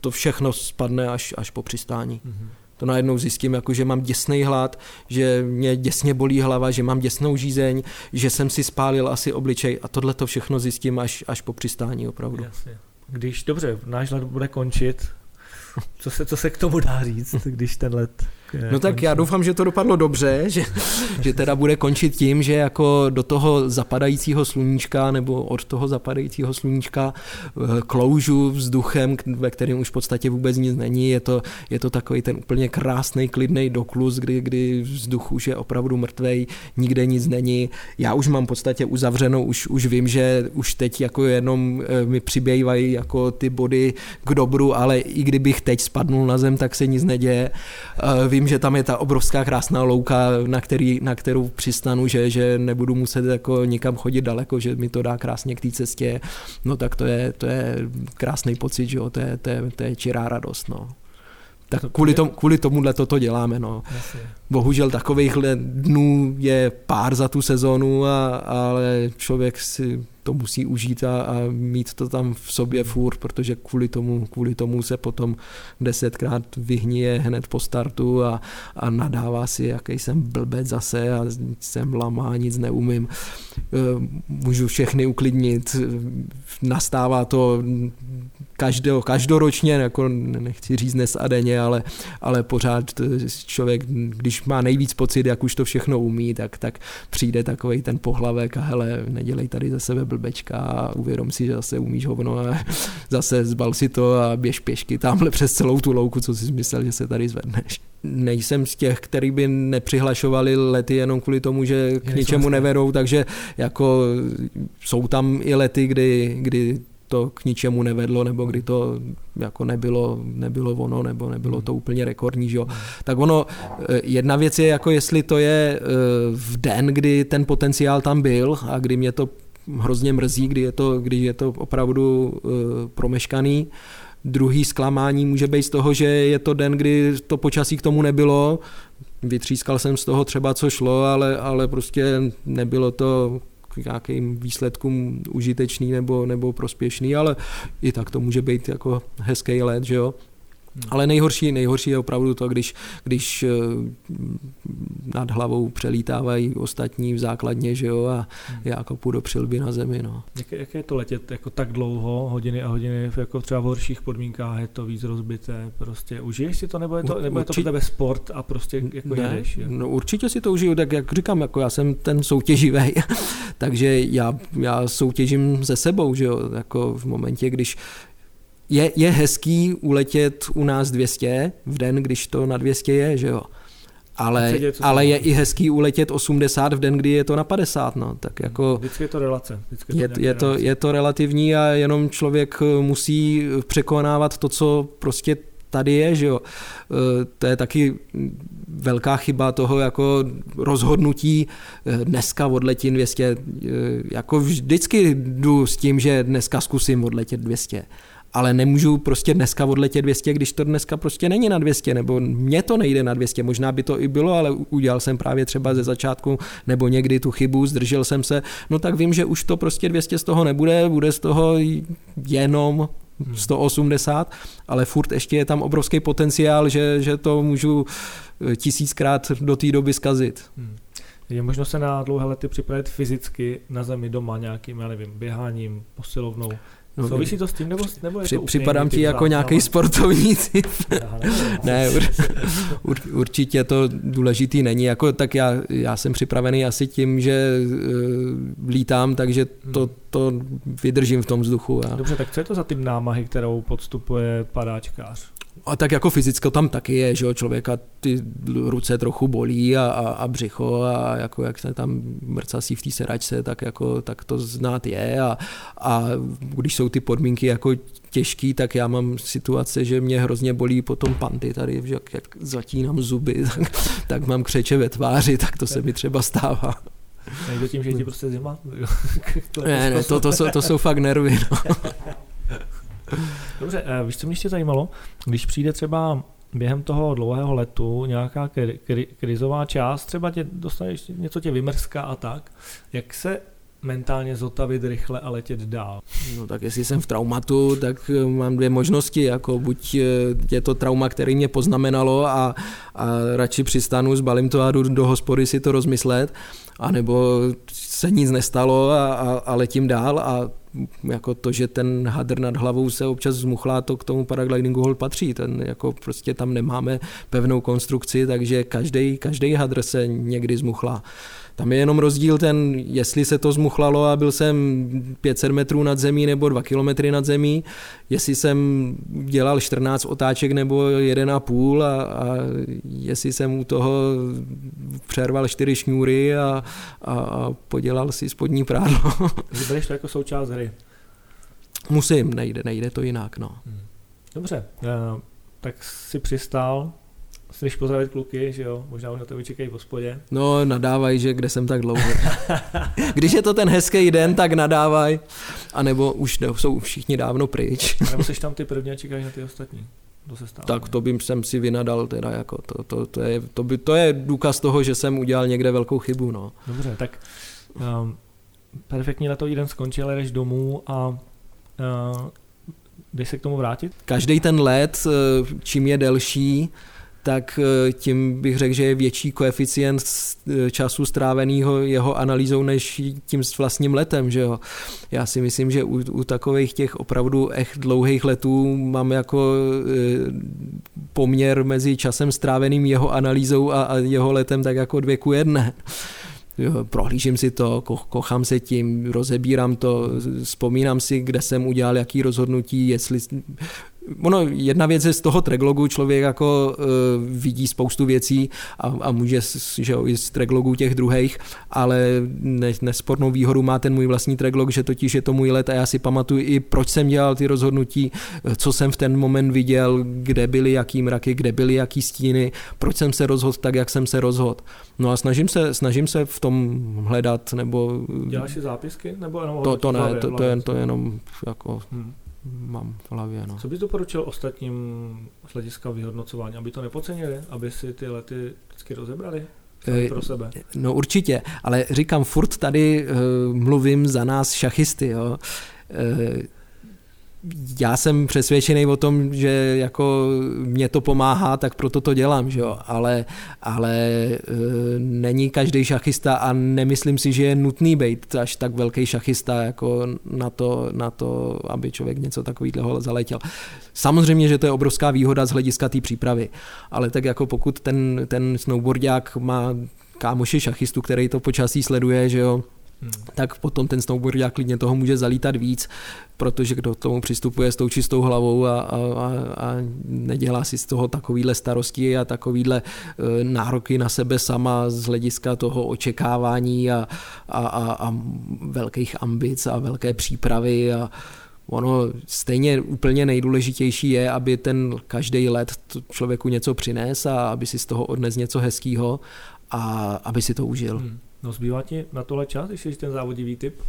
To všechno spadne až, až po přistání. Mm-hmm. To najednou zjistím, jako, že mám děsný hlad, že mě děsně bolí hlava, že mám děsnou žízeň, že jsem si spálil asi obličej a tohle to všechno zjistím až, až po přistání opravdu. Jasně. Když, dobře, náš let bude končit, co se, co se k tomu dá říct, když ten let No tak já doufám, že to dopadlo dobře, (laughs) že, že teda bude končit tím, že jako do toho zapadajícího sluníčka nebo od toho zapadajícího sluníčka eh, kloužu vzduchem, ve kterém už v podstatě vůbec nic není. Je to, je to takový ten úplně krásný, klidný doklus, kdy, kdy vzduch už je opravdu mrtvej, nikde nic není. Já už mám v podstatě uzavřenou, už, už vím, že už teď jako jenom eh, mi přibývají jako ty body k dobru, ale i kdybych teď spadnul na zem, tak se nic neděje. Eh, vím, že tam je ta obrovská krásná louka, na, který, na kterou přistanu, že, že nebudu muset jako nikam chodit daleko, že mi to dá krásně k té cestě, no tak to je, to je krásný pocit, že jo, to je, to je, to je čirá radost, no. Tak kvůli, tom, kvůli tomuhle toto děláme. No. Bohužel takových dnů je pár za tu sezónu, a, ale člověk si to musí užít a, a mít to tam v sobě furt, protože kvůli tomu, kvůli tomu se potom desetkrát vyhníje hned po startu a, a nadává si, jaký jsem blbec zase a jsem lamá, nic neumím. E, můžu všechny uklidnit, nastává to každého, každoročně, jako nechci říct dnes a denně, ale, ale pořád člověk, když má nejvíc pocit, jak už to všechno umí, tak, tak přijde takový ten pohlavek a hele, nedělej tady za sebe blbečka a uvědom si, že zase umíš hovno a (laughs) zase zbal si to a běž pěšky tamhle přes celou tu louku, co jsi myslel, že se tady zvedneš. Nejsem z těch, který by nepřihlašovali lety jenom kvůli tomu, že k ničemu nevedou, takže jako jsou tam i lety, kdy, kdy to k ničemu nevedlo, nebo kdy to jako nebylo, nebylo ono, nebo nebylo to úplně rekordní, že jo. Tak ono, eh, jedna věc je, jako jestli to je eh, v den, kdy ten potenciál tam byl a kdy mě to hrozně mrzí, kdy je to, kdy je to opravdu uh, promeškaný. Druhý zklamání může být z toho, že je to den, kdy to počasí k tomu nebylo. Vytřískal jsem z toho třeba, co šlo, ale, ale prostě nebylo to k nějakým výsledkům užitečný nebo, nebo prospěšný, ale i tak to může být jako hezký let, že jo. Hmm. Ale nejhorší, nejhorší je opravdu to, když, když eh, nad hlavou přelítávají ostatní v základně, že jo, a hmm. já kopu do přilby na zemi, no. Jak, jak je to letět jako tak dlouho, hodiny a hodiny, jako třeba v horších podmínkách je to víc rozbité, prostě užiješ si to, nebo je to, nebo je to pro tebe sport a prostě jako ne, jedeš? Jako? No určitě si to užiju, tak jak říkám, jako já jsem ten soutěživý, (laughs) takže já, já soutěžím se sebou, že jo, jako v momentě, když je, je hezký uletět u nás 200 v den, když to na 200 je, že jo. Ale, ale je i hezký uletět 80 v den, kdy je to na 50, no, tak jako... Vždycky je to relace. Vždycky je, to, je, to, je to relativní a jenom člověk eh, musí překonávat to, co prostě tady je, že jo. Eh, to je taky velká chyba toho jako rozhodnutí eh, dneska odletět 200. Jako vždycky jdu s tím, že dneska zkusím odletět 200 ale nemůžu prostě dneska odletět 200, když to dneska prostě není na 200, nebo mně to nejde na 200, možná by to i bylo, ale udělal jsem právě třeba ze začátku nebo někdy tu chybu, zdržel jsem se, no tak vím, že už to prostě 200 z toho nebude, bude z toho jenom 180, ale furt ještě je tam obrovský potenciál, že, že to můžu eh, tisíckrát do té doby zkazit. Hmm. Je možno se na dlouhé lety připravit fyzicky na zemi doma nějakým, já nevím, běháním, posilovnou? No, Souvisí to s tím, nebo, nebo je při, to Připadám ti jako nějaký sportovní typ. (laughs) ne, ur, ur, určitě to důležitý není. Jako, tak já, já jsem připravený asi tím, že uh, lítám, takže to, hmm. to vydržím v tom vzduchu. A... Dobře, tak co je to za typ námahy, kterou podstupuje padáčkář? A tak jako fyzicko tam taky je, že jo, člověka ty ruce trochu bolí a, a, a břicho a jako jak se tam mrcasí v té seračce, tak jako tak to znát je a, a když jsou ty podmínky jako těžký, tak já mám situace, že mě hrozně bolí potom panty tady, že jak, jak zatínám zuby, (laughs) tak, tak mám křeče ve tváři, tak to se mi třeba stává. Nejde tím, že ti prostě zima? ne, ne, to, to, jsou, to jsou fakt nervy. No. (laughs) Dobře, eh, víš, co mě ještě zajímalo? Když přijde třeba během toho dlouhého letu nějaká kri, kri, krizová část, třeba tě dostaneš, něco tě vymrská a tak, jak se mentálně zotavit rychle a letět dál? No tak jestli jsem v traumatu, tak eh, mám dvě možnosti, jako buď eh, je to trauma, který mě poznamenalo a, a radši přistanu, zbalím to a jdu do hospody si to rozmyslet, anebo se nic nestalo a, a, a letím dál a jako to, že ten hadr nad hlavou se občas zmuchlá, to k tomu paraglidingu hol patří. Ten jako prostě tam nemáme pevnou konstrukci, takže každý, každý hadr se někdy zmuchlá. Tam je jenom rozdíl ten, jestli se to zmuchlalo a byl jsem 500 metrů nad zemí nebo 2 kilometry nad zemí, jestli jsem dělal 14 otáček nebo 1,5 a, a jestli jsem u toho přerval 4 šňůry a, a, a podělal si spodní prádlo. (laughs) Vybereš to jako součást hry? Musím, nejde, nejde to jinak. No. Hmm. Dobře, eh, tak si přistál, Chceš pozdravit kluky, že jo? Možná už na tebe čekají v hospodě. No, nadávaj, že kde jsem tak dlouho. Když je to ten hezký den, tak nadávaj. A nebo už jsou všichni dávno pryč. A nebo jsi tam ty první a čekáš na ty ostatní. To se stává. Tak to bych jsem si vynadal teda jako to, to, to, je, to, by, to je důkaz toho, že jsem udělal někde velkou chybu, no. Dobře, tak um, perfektní letový den skončil, jdeš domů a uh, jdeš se k tomu vrátit? Každý ten let, uh, čím je delší, tak eh, tím bych řekl, že je větší koeficient eh, času stráveného jeho analýzou než tím s vlastním letem. Že jo? Já si myslím, že u, u takových těch opravdu echt dlouhých letů mám jako eh, poměr mezi časem stráveným jeho analýzou a, a jeho letem tak jako dvě ku jedné (laughs) prohlížím si to, ko, kochám se tím, rozebírám to, vzpomínám si, kde jsem udělal jaký rozhodnutí, jestli ono jedna věc je z toho treglogu člověk jako uh, vidí spoustu věcí a, a může že jo, i z treglogu těch druhých, ale ne, nespornou výhodu má ten můj vlastní treglog, že totiž je to můj let a já si pamatuju i proč jsem dělal ty rozhodnutí, co jsem v ten moment viděl, kde byly jaký mraky, kde byly jaký stíny, proč jsem se rozhodl tak, jak jsem se rozhodl. No a snažím se, snažím se v tom hledat, nebo... Děláš si zápisky? Nebo jenom to, to ne, to, to, je, to je jenom jako... Hmm mám v hlavě. No. Co bys doporučil ostatním z hlediska vyhodnocování, aby to nepocenili, aby si ty lety vždycky rozebrali? Eh, pro sebe. No určitě, ale říkám, furt tady uh, mluvím za nás šachisty. Jo. Uh, já jsem přesvědčený o tom, že jako mě to pomáhá, tak proto to dělám, že jo? ale, ale e, není každý šachista a nemyslím si, že je nutný být až tak velký šachista jako na to, na to aby člověk něco takového zaletěl. Samozřejmě, že to je obrovská výhoda z hlediska té přípravy, ale tak jako pokud ten, ten snowboardák má kámoši šachistu, který to počasí sleduje, že jo, Hmm. tak potom ten snowboardák klidně toho může zalítat víc, protože kdo k tomu přistupuje s tou čistou hlavou a, a, a, nedělá si z toho takovýhle starosti a takovýhle e, nároky na sebe sama z hlediska toho očekávání a, a, a, a velkých ambic a velké přípravy a Ono stejně úplně nejdůležitější je, aby ten každý let člověku něco přines a aby si z toho odnes něco hezkého a aby si to užil. Hmm. No zbývá ti na tohle čas, když jsi ten závodivý typ?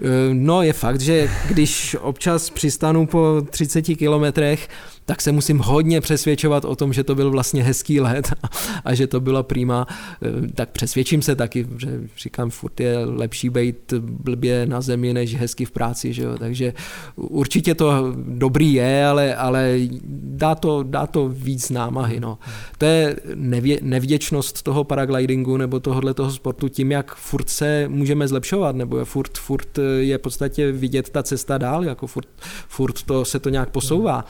Eh, no je fakt, že když občas přistanu po 30 kilometrech, tak se musím hodně přesvědčovat o tom, že to byl vlastně hezký let a že to byla prýma. Eh, tak přesvědčím se taky, že říkám, furt je lepší být blbě na zemi, než hezky v práci, že jo? takže určitě to dobrý je, ale, ale dá, to, dá to víc námahy. No. To je nevě, nevděčnost toho paraglidingu nebo tohohle toho sportu tím, jak furt se můžeme zlepšovat, nebo je furt, furt je v podstatě vidět ta cesta dál, jako furt, furt to se to nějak posouvá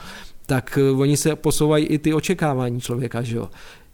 tak eh, oni se posouvají i ty očekávání člověka, že jo.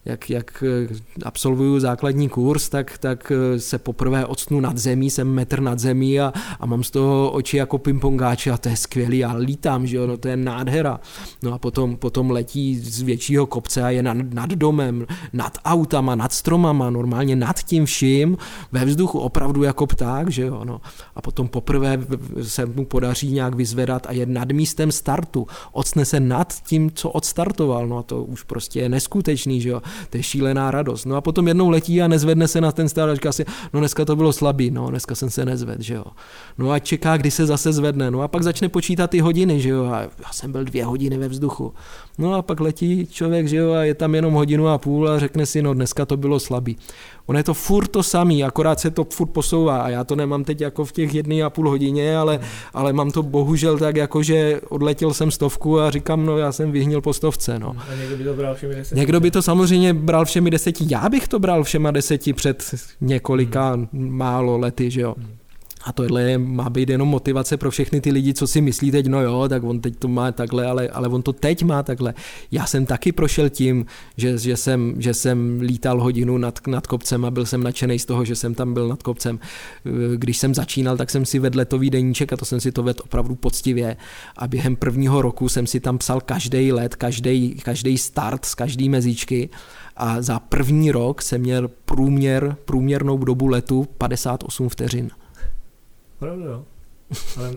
Jak, jak eh, absolvuju základní kurz, tak, tak eh, se poprvé odstnu nad zemí, jsem metr nad zemí a, a mám z toho oči jako pingpongáče a to je skvělý, já lítám, že jo, no to je nádhera. No a potom, potom letí z většího kopce a je nad, nad domem, nad autama, nad stromama, normálně nad tím vším, ve vzduchu opravdu jako pták, že jo, no. A potom poprvé se mu podaří nějak vyzvedat a je nad místem startu, odstne se nad tím, co odstartoval, no a to už prostě je neskutečný, že jo to je šílená radost. No a potom jednou letí a nezvedne se na ten stát a říká si, no dneska to bylo slabý, no dneska jsem se nezvedl, že jo. No a čeká, kdy se zase zvedne, no a pak začne počítat ty hodiny, že jo, a já jsem byl dvě hodiny ve vzduchu. No a pak letí člověk, že jo, a je tam jenom hodinu a půl a řekne si, no dneska to bylo slabý. Ono je to furt to samý, akorát se to furt posouvá a já to nemám teď jako v těch jedné a půl hodině, ale, ale mám to bohužel tak jako, že odletěl jsem stovku a říkám, no já jsem vyhnil po stovce. No. A někdo by to bral všemi deseti? Někdo by to samozřejmě bral všemi deseti, já bych to bral všema deseti před několika hmm. málo lety, že jo. Hmm. A tohle má být jenom motivace pro všechny ty lidi, co si myslí teď, no jo, tak on teď to má takhle, ale, ale on to teď má takhle. Já jsem taky prošel tím, že, že, jsem, že jsem lítal hodinu nad, nad kopcem a byl jsem nadšený z toho, že jsem tam byl nad kopcem. Když jsem začínal, tak jsem si vedl letový deníček a to jsem si to vedl opravdu poctivě. A během prvního roku jsem si tam psal každý let, každý, každý start z každý mezíčky a za první rok jsem měl průměr, průměrnou dobu letu 58 vteřin. Opravdu jo. Ale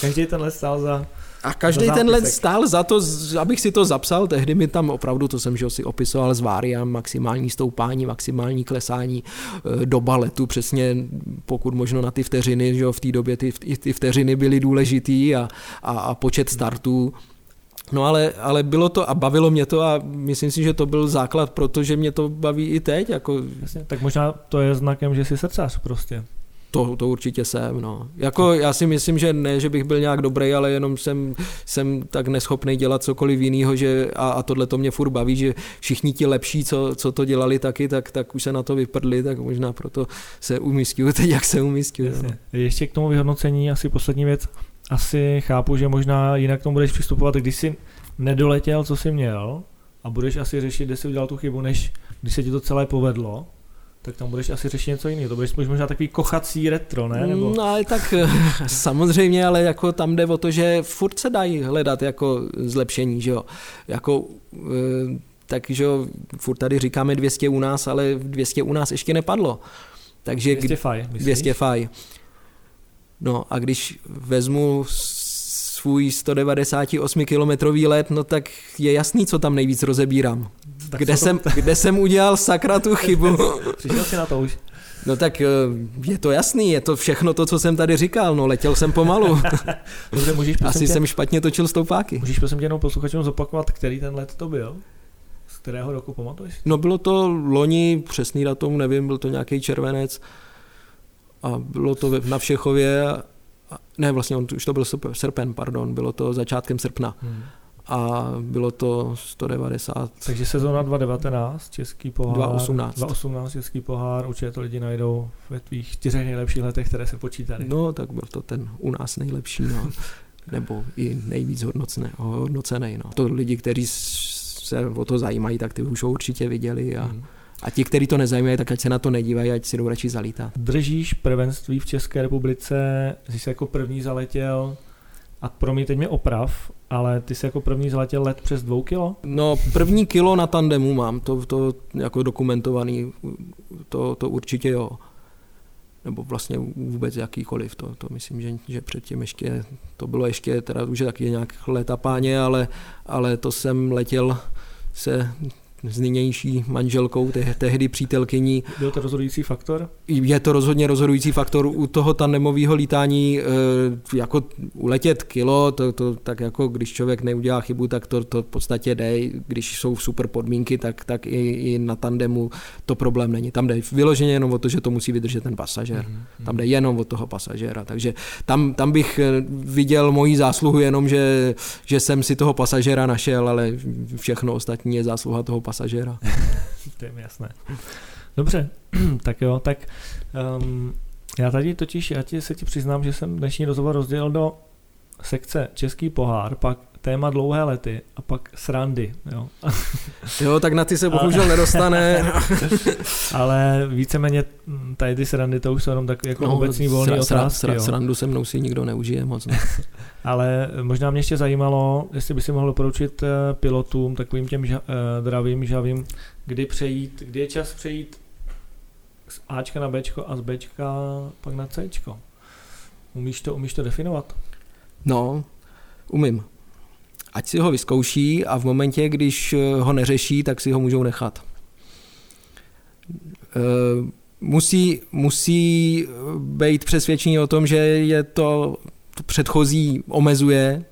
každý ten let stál za a každý ten let stál za to, abych si to zapsal, tehdy mi tam opravdu, to jsem že si opisoval z Vária, maximální stoupání, maximální klesání, e, doba letu, přesně pokud možno na ty vteřiny, že v té době ty, ty vteřiny byly důležitý a, a, a počet startů, No ale, ale bylo to a bavilo mě to a myslím si, že to byl základ, protože mě to baví i teď. Jako... Jasně, tak možná to je znakem, že jsi srdcař prostě. To, to určitě jsem, no. Jako já si myslím, že ne, že bych byl nějak dobrý, ale jenom jsem, jsem tak neschopný dělat cokoliv jiného, že a, a tohle to mě furt baví, že všichni ti lepší, co, co to dělali taky, tak, tak už se na to vyprdli, tak možná proto se umístuju teď, jak se umístuju. No. Ještě k tomu vyhodnocení asi poslední věc. Asi chápu, že možná jinak k tomu budeš přistupovat, když jsi nedoletěl, co jsi měl a budeš asi řešit, kde jsi udělal tu chybu, než když se ti to celé povedlo tak tam budeš asi řešit něco jiného. To budeš možná takový kochací retro, ne? Nebo... No ale tak eh, (laughs) samozřejmě, ale jako tam jde o to, že furt se dají hledat jako zlepšení, že jo. Jako, eh, takže furt tady říkáme 200 u nás, ale 200 u nás ještě nepadlo. Takže 200 faj, 200 faj. No a když vezmu svůj 198 kilometrový let, no tak je jasný, co tam nejvíc rozebírám. Tak kde, jsem, to... kde jsem udělal sakra tu chybu. (laughs) Přišel jsi na to už. No tak eh, je to jasný, je to všechno to, co jsem tady říkal, no letěl jsem pomalu. (laughs) Dobře, můžeš, Asi tě, jsem špatně točil stoupáky. Můžeš prosím tě jenom posluchačům zopakovat, který ten let to byl? Z kterého roku pamatuješ? No bylo to loni, přesný datum, nevím, byl to nějaký červenec a bylo to na Všechově, ne vlastně, on, už to byl srpen, pardon, bylo to začátkem srpna. Hmm a bylo to 190. Takže sezóna 2019, Český pohár. 2018. 2018 Český pohár, určitě to lidi najdou ve tvých čtyřech nejlepších letech, které se počítaly. No, tak byl to ten u nás nejlepší, no. (laughs) nebo i nejvíc hodnocné, hodnocený. No. To lidi, kteří se o to zajímají, tak ty už ho určitě viděli a hmm. A ti, kteří to nezajímají, tak ať se na to nedívají, ať si jdou radši zalítat. Držíš prvenství v České republice, jsi se jako první zaletěl a pro mě teď mě oprav, ale ty jsi jako první zletěl let přes dvou kilo? No první kilo na tandemu mám, to, to jako dokumentovaný, to, to určitě jo. Nebo vlastně vůbec jakýkoliv, to, to myslím, že, že předtím ještě, to bylo ještě, teda už je taky nějak leta páně, ale, ale to jsem letěl se s nynější manželkou, te, tehdy přítelkyní. Byl to rozhodující faktor? Je to rozhodně rozhodující faktor. U toho tandemového lítání, e, jako uletět kilo, to, to, tak jako když člověk neudělá chybu, tak to, to v podstatě jde. Když jsou super podmínky, tak, tak i, i na tandemu to problém není. Tam jde vyloženě jenom o to, že to musí vydržet ten pasažér. Mm-hmm. Tam jde jenom o toho pasažéra. Takže tam, tam bych e, viděl moji zásluhu jenom, že, že jsem si toho pasažéra našel, ale všechno ostatní je zásluha toho pasažéra. (laughs) to je mi jasné. Dobře, (clears throat) tak jo, tak um, já tady totiž, já ti, se ti přiznám, že jsem dnešní rozhovor rozdělil do sekce Český pohár, pak téma dlouhé lety a pak srandy. Jo, (laughs) jo tak na ty se bohužel a... nedostane. (laughs) Ale víceméně tady ty srandy to už jsou jenom tak jako no, obecní volný sra, otázky. Sra, sra, srandu se mnou si nikdo neužije moc. Ne? (laughs) Ale možná mě ještě zajímalo, jestli by si mohl doporučit eh, pilotům, takovým těm ža, eh, dravým, žavým, kdy přejít, kdy je čas přejít z Ačka na Bčko a z Bčka pak na Cčko. Umíš to, umíš to definovat? No, umím ať si ho vyzkouší a v momentě, když eh, ho neřeší, tak si ho můžou nechat. Eh, musí, musí být přesvědčení o tom, že je to, to předchozí omezuje,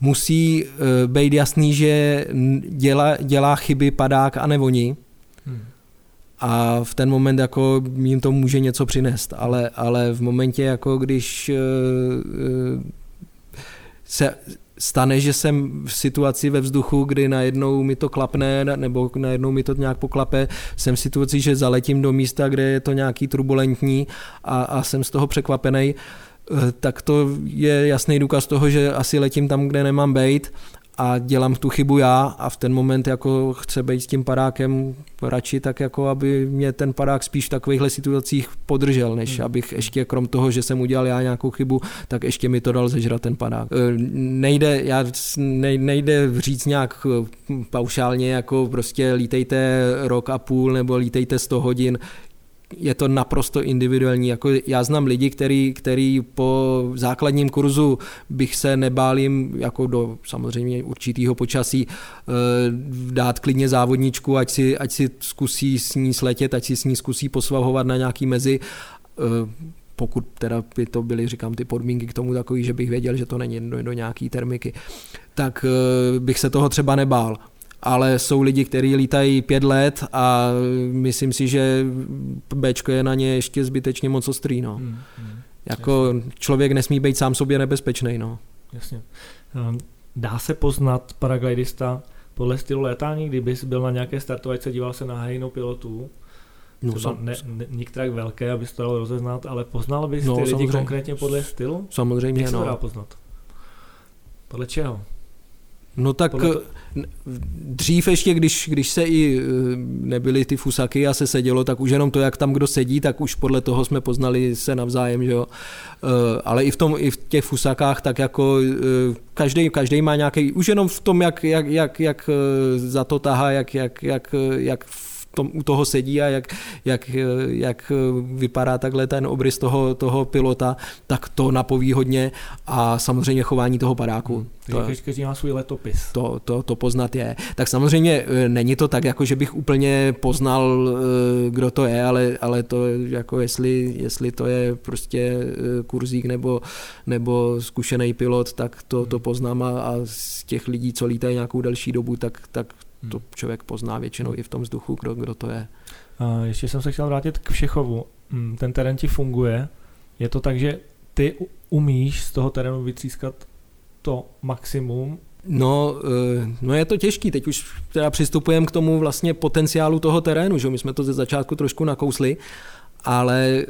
musí eh, být jasný, že dělá, dělá chyby padák a nevoni. A v ten moment jako jim to může něco přinést, ale, ale v momentě, jako když se stane, že jsem v situaci ve vzduchu, kdy najednou mi to klapne, nebo najednou mi to nějak poklape, jsem v situaci, že zaletím do místa, kde je to nějaký turbulentní a, a jsem z toho překvapený, eh, tak to je jasný důkaz toho, že asi letím tam, kde nemám být a dělám tu chybu já a v ten moment jako chce být s tím padákem radši tak jako, aby mě ten padák spíš v takovýchhle situacích podržel, než hmm. abych ještě krom toho, že jsem udělal já nějakou chybu, tak ještě mi to dal zežrat ten padák. E, nejde, já, nejde říct nějak e, paušálně jako prostě lítejte rok a půl nebo lítejte 100 hodin, je to naprosto individuální. Jako já znám lidi, který, který po základním kurzu bych se nebál jim jako do samozřejmě určitého počasí eh, dát klidně závodničku, ať si, ať si zkusí s ní sletět, ať si s ní zkusí posvahovat na nějaký mezi eh, pokud teda by to byly, říkám, ty podmínky k tomu takový, že bych věděl, že to není do, do nějaký termiky, tak eh, bych se toho třeba nebál ale jsou lidi, kteří lítají pět let a myslím si, že Bčko je na ně ještě zbytečně moc ostrý. No. Hmm, hmm, jako jasně. člověk nesmí být sám sobě nebezpečný. No. Jasně. Ehm, dá se poznat paraglidista podle stylu létání, kdybys byl na nějaké startovačce, díval se na hejnou pilotů, No, Třeba ne, ne, nikterak velké, abys to dal rozeznat, ale poznal bys no, ty lidi samozřejmě. konkrétně podle stylu? Samozřejmě, Jak no. se dá poznat? Podle čeho? No tak to... dřív ještě, když, když se i e, nebyly ty fusaky a se sedělo, tak už jenom to, jak tam kdo sedí, tak už podle toho jsme poznali se navzájem, že jo. E, ale i v, tom, i v těch fusakách, tak jako každý, každý má nějaký, už jenom v tom, jak, jak, jak, jak za to tahá, jak, jak, jak, jak tom, u toho sedí a jak, jak, jak vypadá takhle ten obrys toho, toho pilota, tak to napoví hodně a samozřejmě chování toho padáku. Hmm. To, každý má svůj letopis. To, to, to poznat je. Tak samozřejmě e, není to tak, jako že bych úplně poznal, kdo to je, ale, ale to jako jestli, jestli to je prostě kurzík nebo, nebo zkušený pilot, tak to, to poznám a, a z těch lidí, co lítají nějakou delší dobu, tak, tak to hmm. člověk pozná většinou i v tom vzduchu, kdo, kdo to je. A ještě jsem se chtěl vrátit k Všechovu. Hmm, ten terén ti funguje. Je to tak, že ty umíš z toho terénu vytřískat to maximum No, eh, no je to těžký, teď už teda přistupujeme k tomu vlastně potenciálu toho terénu, že my jsme to ze začátku trošku nakousli, ale eh,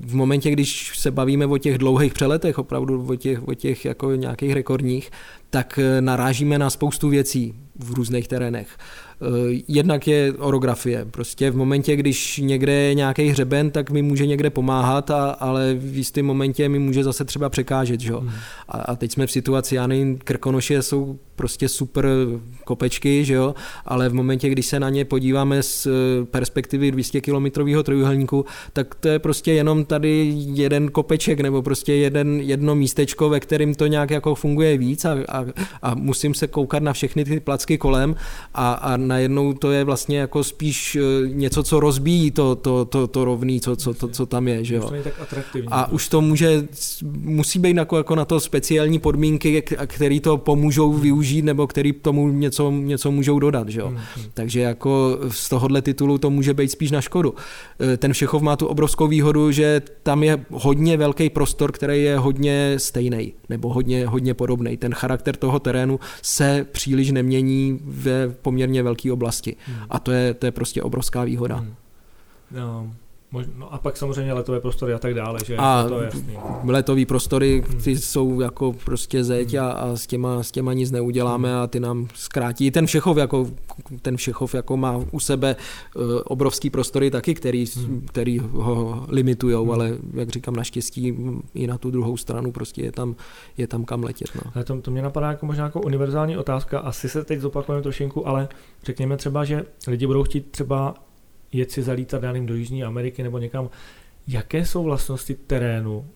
v momentě, když se bavíme o těch dlouhých přeletech, opravdu o těch, o těch jako nějakých rekordních, tak eh, narážíme na spoustu věcí v různých terénech. Eh, jednak je orografie. Prostě v momentě, když někde je nějaký hřeben, tak mi může někde pomáhat, a, ale v jistém momentě mi může zase třeba překážet. Že? Hmm. A, a teď jsme v situaci, já nevím, Krkonoše jsou prostě super kopečky, že jo? ale v momentě, když se na ně podíváme z eh, perspektivy 200 kilometrového trojuhelníku, tak to je prostě jenom tady jeden kopeček nebo prostě jeden, jedno místečko, ve kterém to nějak jako funguje víc a, a, a musím se koukat na všechny ty placky kolem a, a najednou to je vlastně jako spíš eh, něco, co rozbíjí to, to, to, to rovný, co, co, to, co tam je. Že jo? A už to může, musí být jako, jako na to speciální podmínky, které to pomůžou využít nebo který tomu něco, něco můžou dodat. Že jo? Hmm, hmm. Takže jako z tohohle titulu to může být spíš na škodu. Eh, ten Všechov má tu obrovskou výhodu, že tam je hodně velký prostor, který je hodně stejný nebo hodně, hodně podobný. Ten charakter toho terénu se příliš nemění ve poměrně velké oblasti. Hmm. A to je, to je prostě obrovská výhoda. Hmm. No, No a pak samozřejmě letové prostory a tak dále, že a to je jasný. letový prostory, hmm. ty hmm. jsou jako prostě zeď hmm. a, a s, těma, s těma nic neuděláme hmm. a ty nám zkrátí. Ten Všechov jako, ten Všechov jako má u sebe uh, obrovský prostory taky, který, hmm. který ho limitujou, hmm. ale jak říkám naštěstí i na tu druhou stranu prostě je tam, je tam kam letět. No. Ale to, to mě napadá jako možná jako univerzální otázka, asi se teď zopakujeme trošinku, ale řekněme třeba, že lidi budou chtít třeba jet si zalítat, já do Jižní Ameriky nebo někam. Jaké jsou vlastnosti terénu,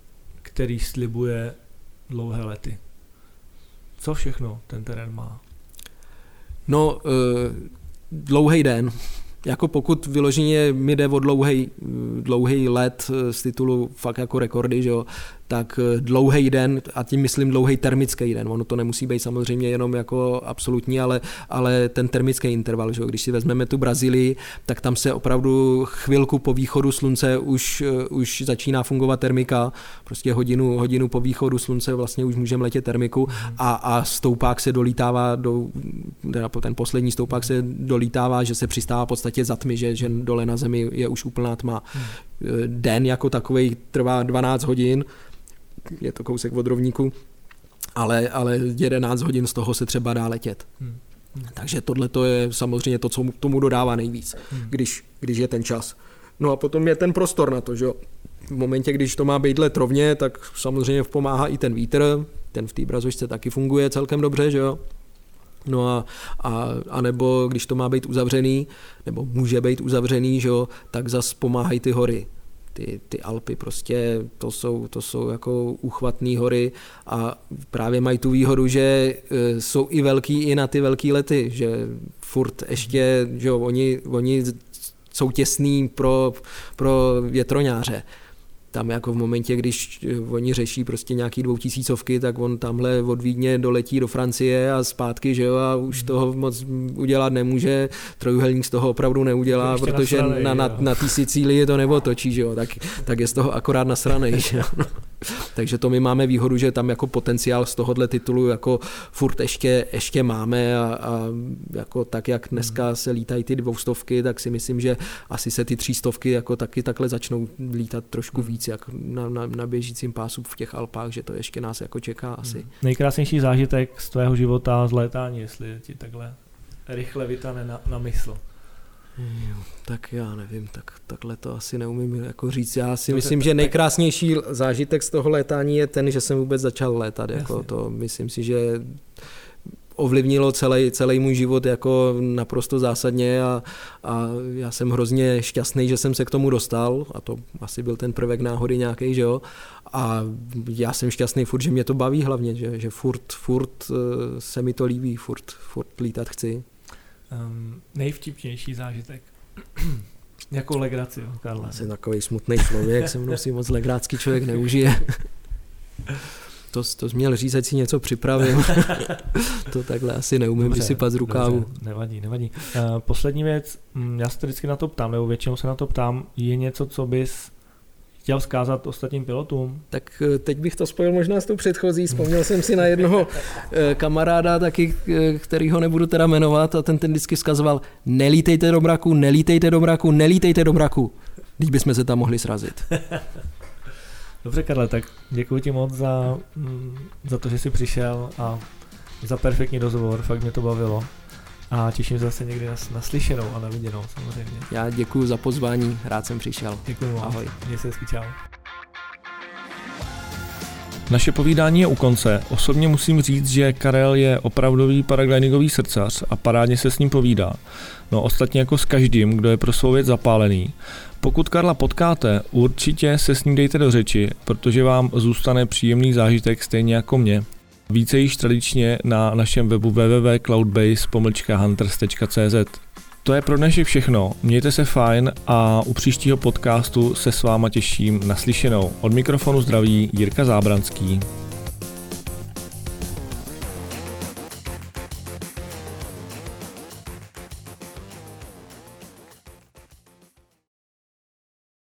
který slibuje dlouhé lety? Co všechno ten terén má? No, uh, dlouhý den. Jako pokud vyloženě mi jde o dlouhý, dlouhý let z titulu fakt jako rekordy, že jo, tak eh, dlouhý den, a tím myslím dlouhý termický den, ono to nemusí být samozřejmě jenom jako absolutní, ale, ale ten termický interval, že? když si vezmeme tu Brazílii, tak tam se opravdu chvilku po východu slunce už, eh, už začíná fungovat termika, prostě hodinu, hodinu po východu slunce vlastně už můžeme letět termiku a, a stoupák se dolítává, do, teda ten poslední stoupák se dolítává, že se přistává v podstatě za tmy, že, že dole na zemi je už úplná tma. Hmm. Den jako takový trvá 12 hodin, je to kousek od rovníku, ale, ale 11 hodin z toho se třeba dá letět. Hmm. Hmm. Takže tohle to je samozřejmě to, co tomu dodává nejvíc, hmm. když, když je ten čas. No a potom je ten prostor na to, že v momentě, když to má být let rovně, tak samozřejmě pomáhá i ten vítr, ten v té brazošce taky funguje celkem dobře, že jo. No a, a, a nebo když to má být uzavřený, nebo může být uzavřený, že jo, tak zas pomáhají ty hory ty, ty Alpy prostě to jsou, to jsou jako uchvatné hory a právě mají tu výhodu, že e, jsou i velký i na ty velké lety, že furt ještě, že jo, oni, oni jsou těsný pro, pro větroňáře tam jako v momentě, když eh, oni řeší prostě nějaký dvoutisícovky, tak on tamhle od Vídně doletí do Francie a zpátky, že jo, a už hmm. toho moc udělat nemůže, trojuhelník z toho opravdu neudělá, protože na, na, na, na té Sicílii to nebo točí, že jo, tak, tak je z toho akorát nasranej, že jo. (laughs) (laughs) Takže to my máme výhodu, že tam jako potenciál z tohohle titulu jako furt ještě, ještě máme a, a jako tak, jak dneska hmm. se lítají ty dvoustovky, tak si myslím, že asi se ty třístovky jako taky takhle začnou lítat trošku hmm. víc, jak na, na, na běžícím pásu v těch Alpách, že to ještě nás jako čeká asi. Hmm. Nejkrásnější zážitek z tvého života z létání, jestli ti takhle rychle vytane na, na mysl. Jo, tak já nevím, tak takhle to asi neumím jako říct. Já si myslím, že nejkrásnější zážitek z toho létání je ten, že jsem vůbec začal létat. Jako to, myslím si, že ovlivnilo celý, celý můj život jako naprosto zásadně a, a já jsem hrozně šťastný, že jsem se k tomu dostal a to asi byl ten prvek náhody nějaký, že jo. A já jsem šťastný furt, že mě to baví hlavně, že, že furt, furt eh, se mi to líbí, furt, furt lítat chci. Um, nejvtipnější zážitek. (clears throat) Jakou legraci, jo, Karla? Jsem takový smutný člověk, se mnou si moc legrácký člověk neužije. (laughs) to, to jsi měl říct, ať si něco připravil. (laughs) to takhle asi neumím dobře, vysypat z rukávu. Dobře, nevadí, nevadí. Uh, poslední věc, hm, já se to vždycky na to ptám, nebo většinou se na to ptám, je něco, co bys chtěl vzkázat ostatním pilotům? Tak eh, teď bych to spojil možná s tou předchozí. Vzpomněl jsem si na jednoho eh, kamaráda taky, eh, který ho nebudu teda jmenovat a ten ten vždycky vzkazoval nelítejte do mraku, nelítejte do mraku, nelítejte do mraku. Teď bychom se tam mohli srazit. (laughs) Dobře, Karle, tak děkuji ti moc za, mm, za to, že jsi přišel a za perfektní rozhovor, fakt mě to bavilo a těším se zase někdy na, naslyšenou a na viděnou samozřejmě. Já děkuji za pozvání, rád jsem přišel. Děkuji Ahoj. Měj se hezky, čau. Naše povídání je u konce. Osobně musím říct, že Karel je opravdový paraglidingový srdcař a parádně se s ním povídá. No ostatně jako s každým, kdo je pro svou věc zapálený. Pokud Karla potkáte, určitě se s ním dejte do řeči, protože vám zůstane příjemný zážitek stejně jako mě. Více již tradičně na našem webu www.cloudbase-hunters.cz. To je pro dnešek všechno. Mějte se fajn a u příštího podcastu se s váma těším naslyšenou. Od mikrofonu zdraví Jirka Zábranský.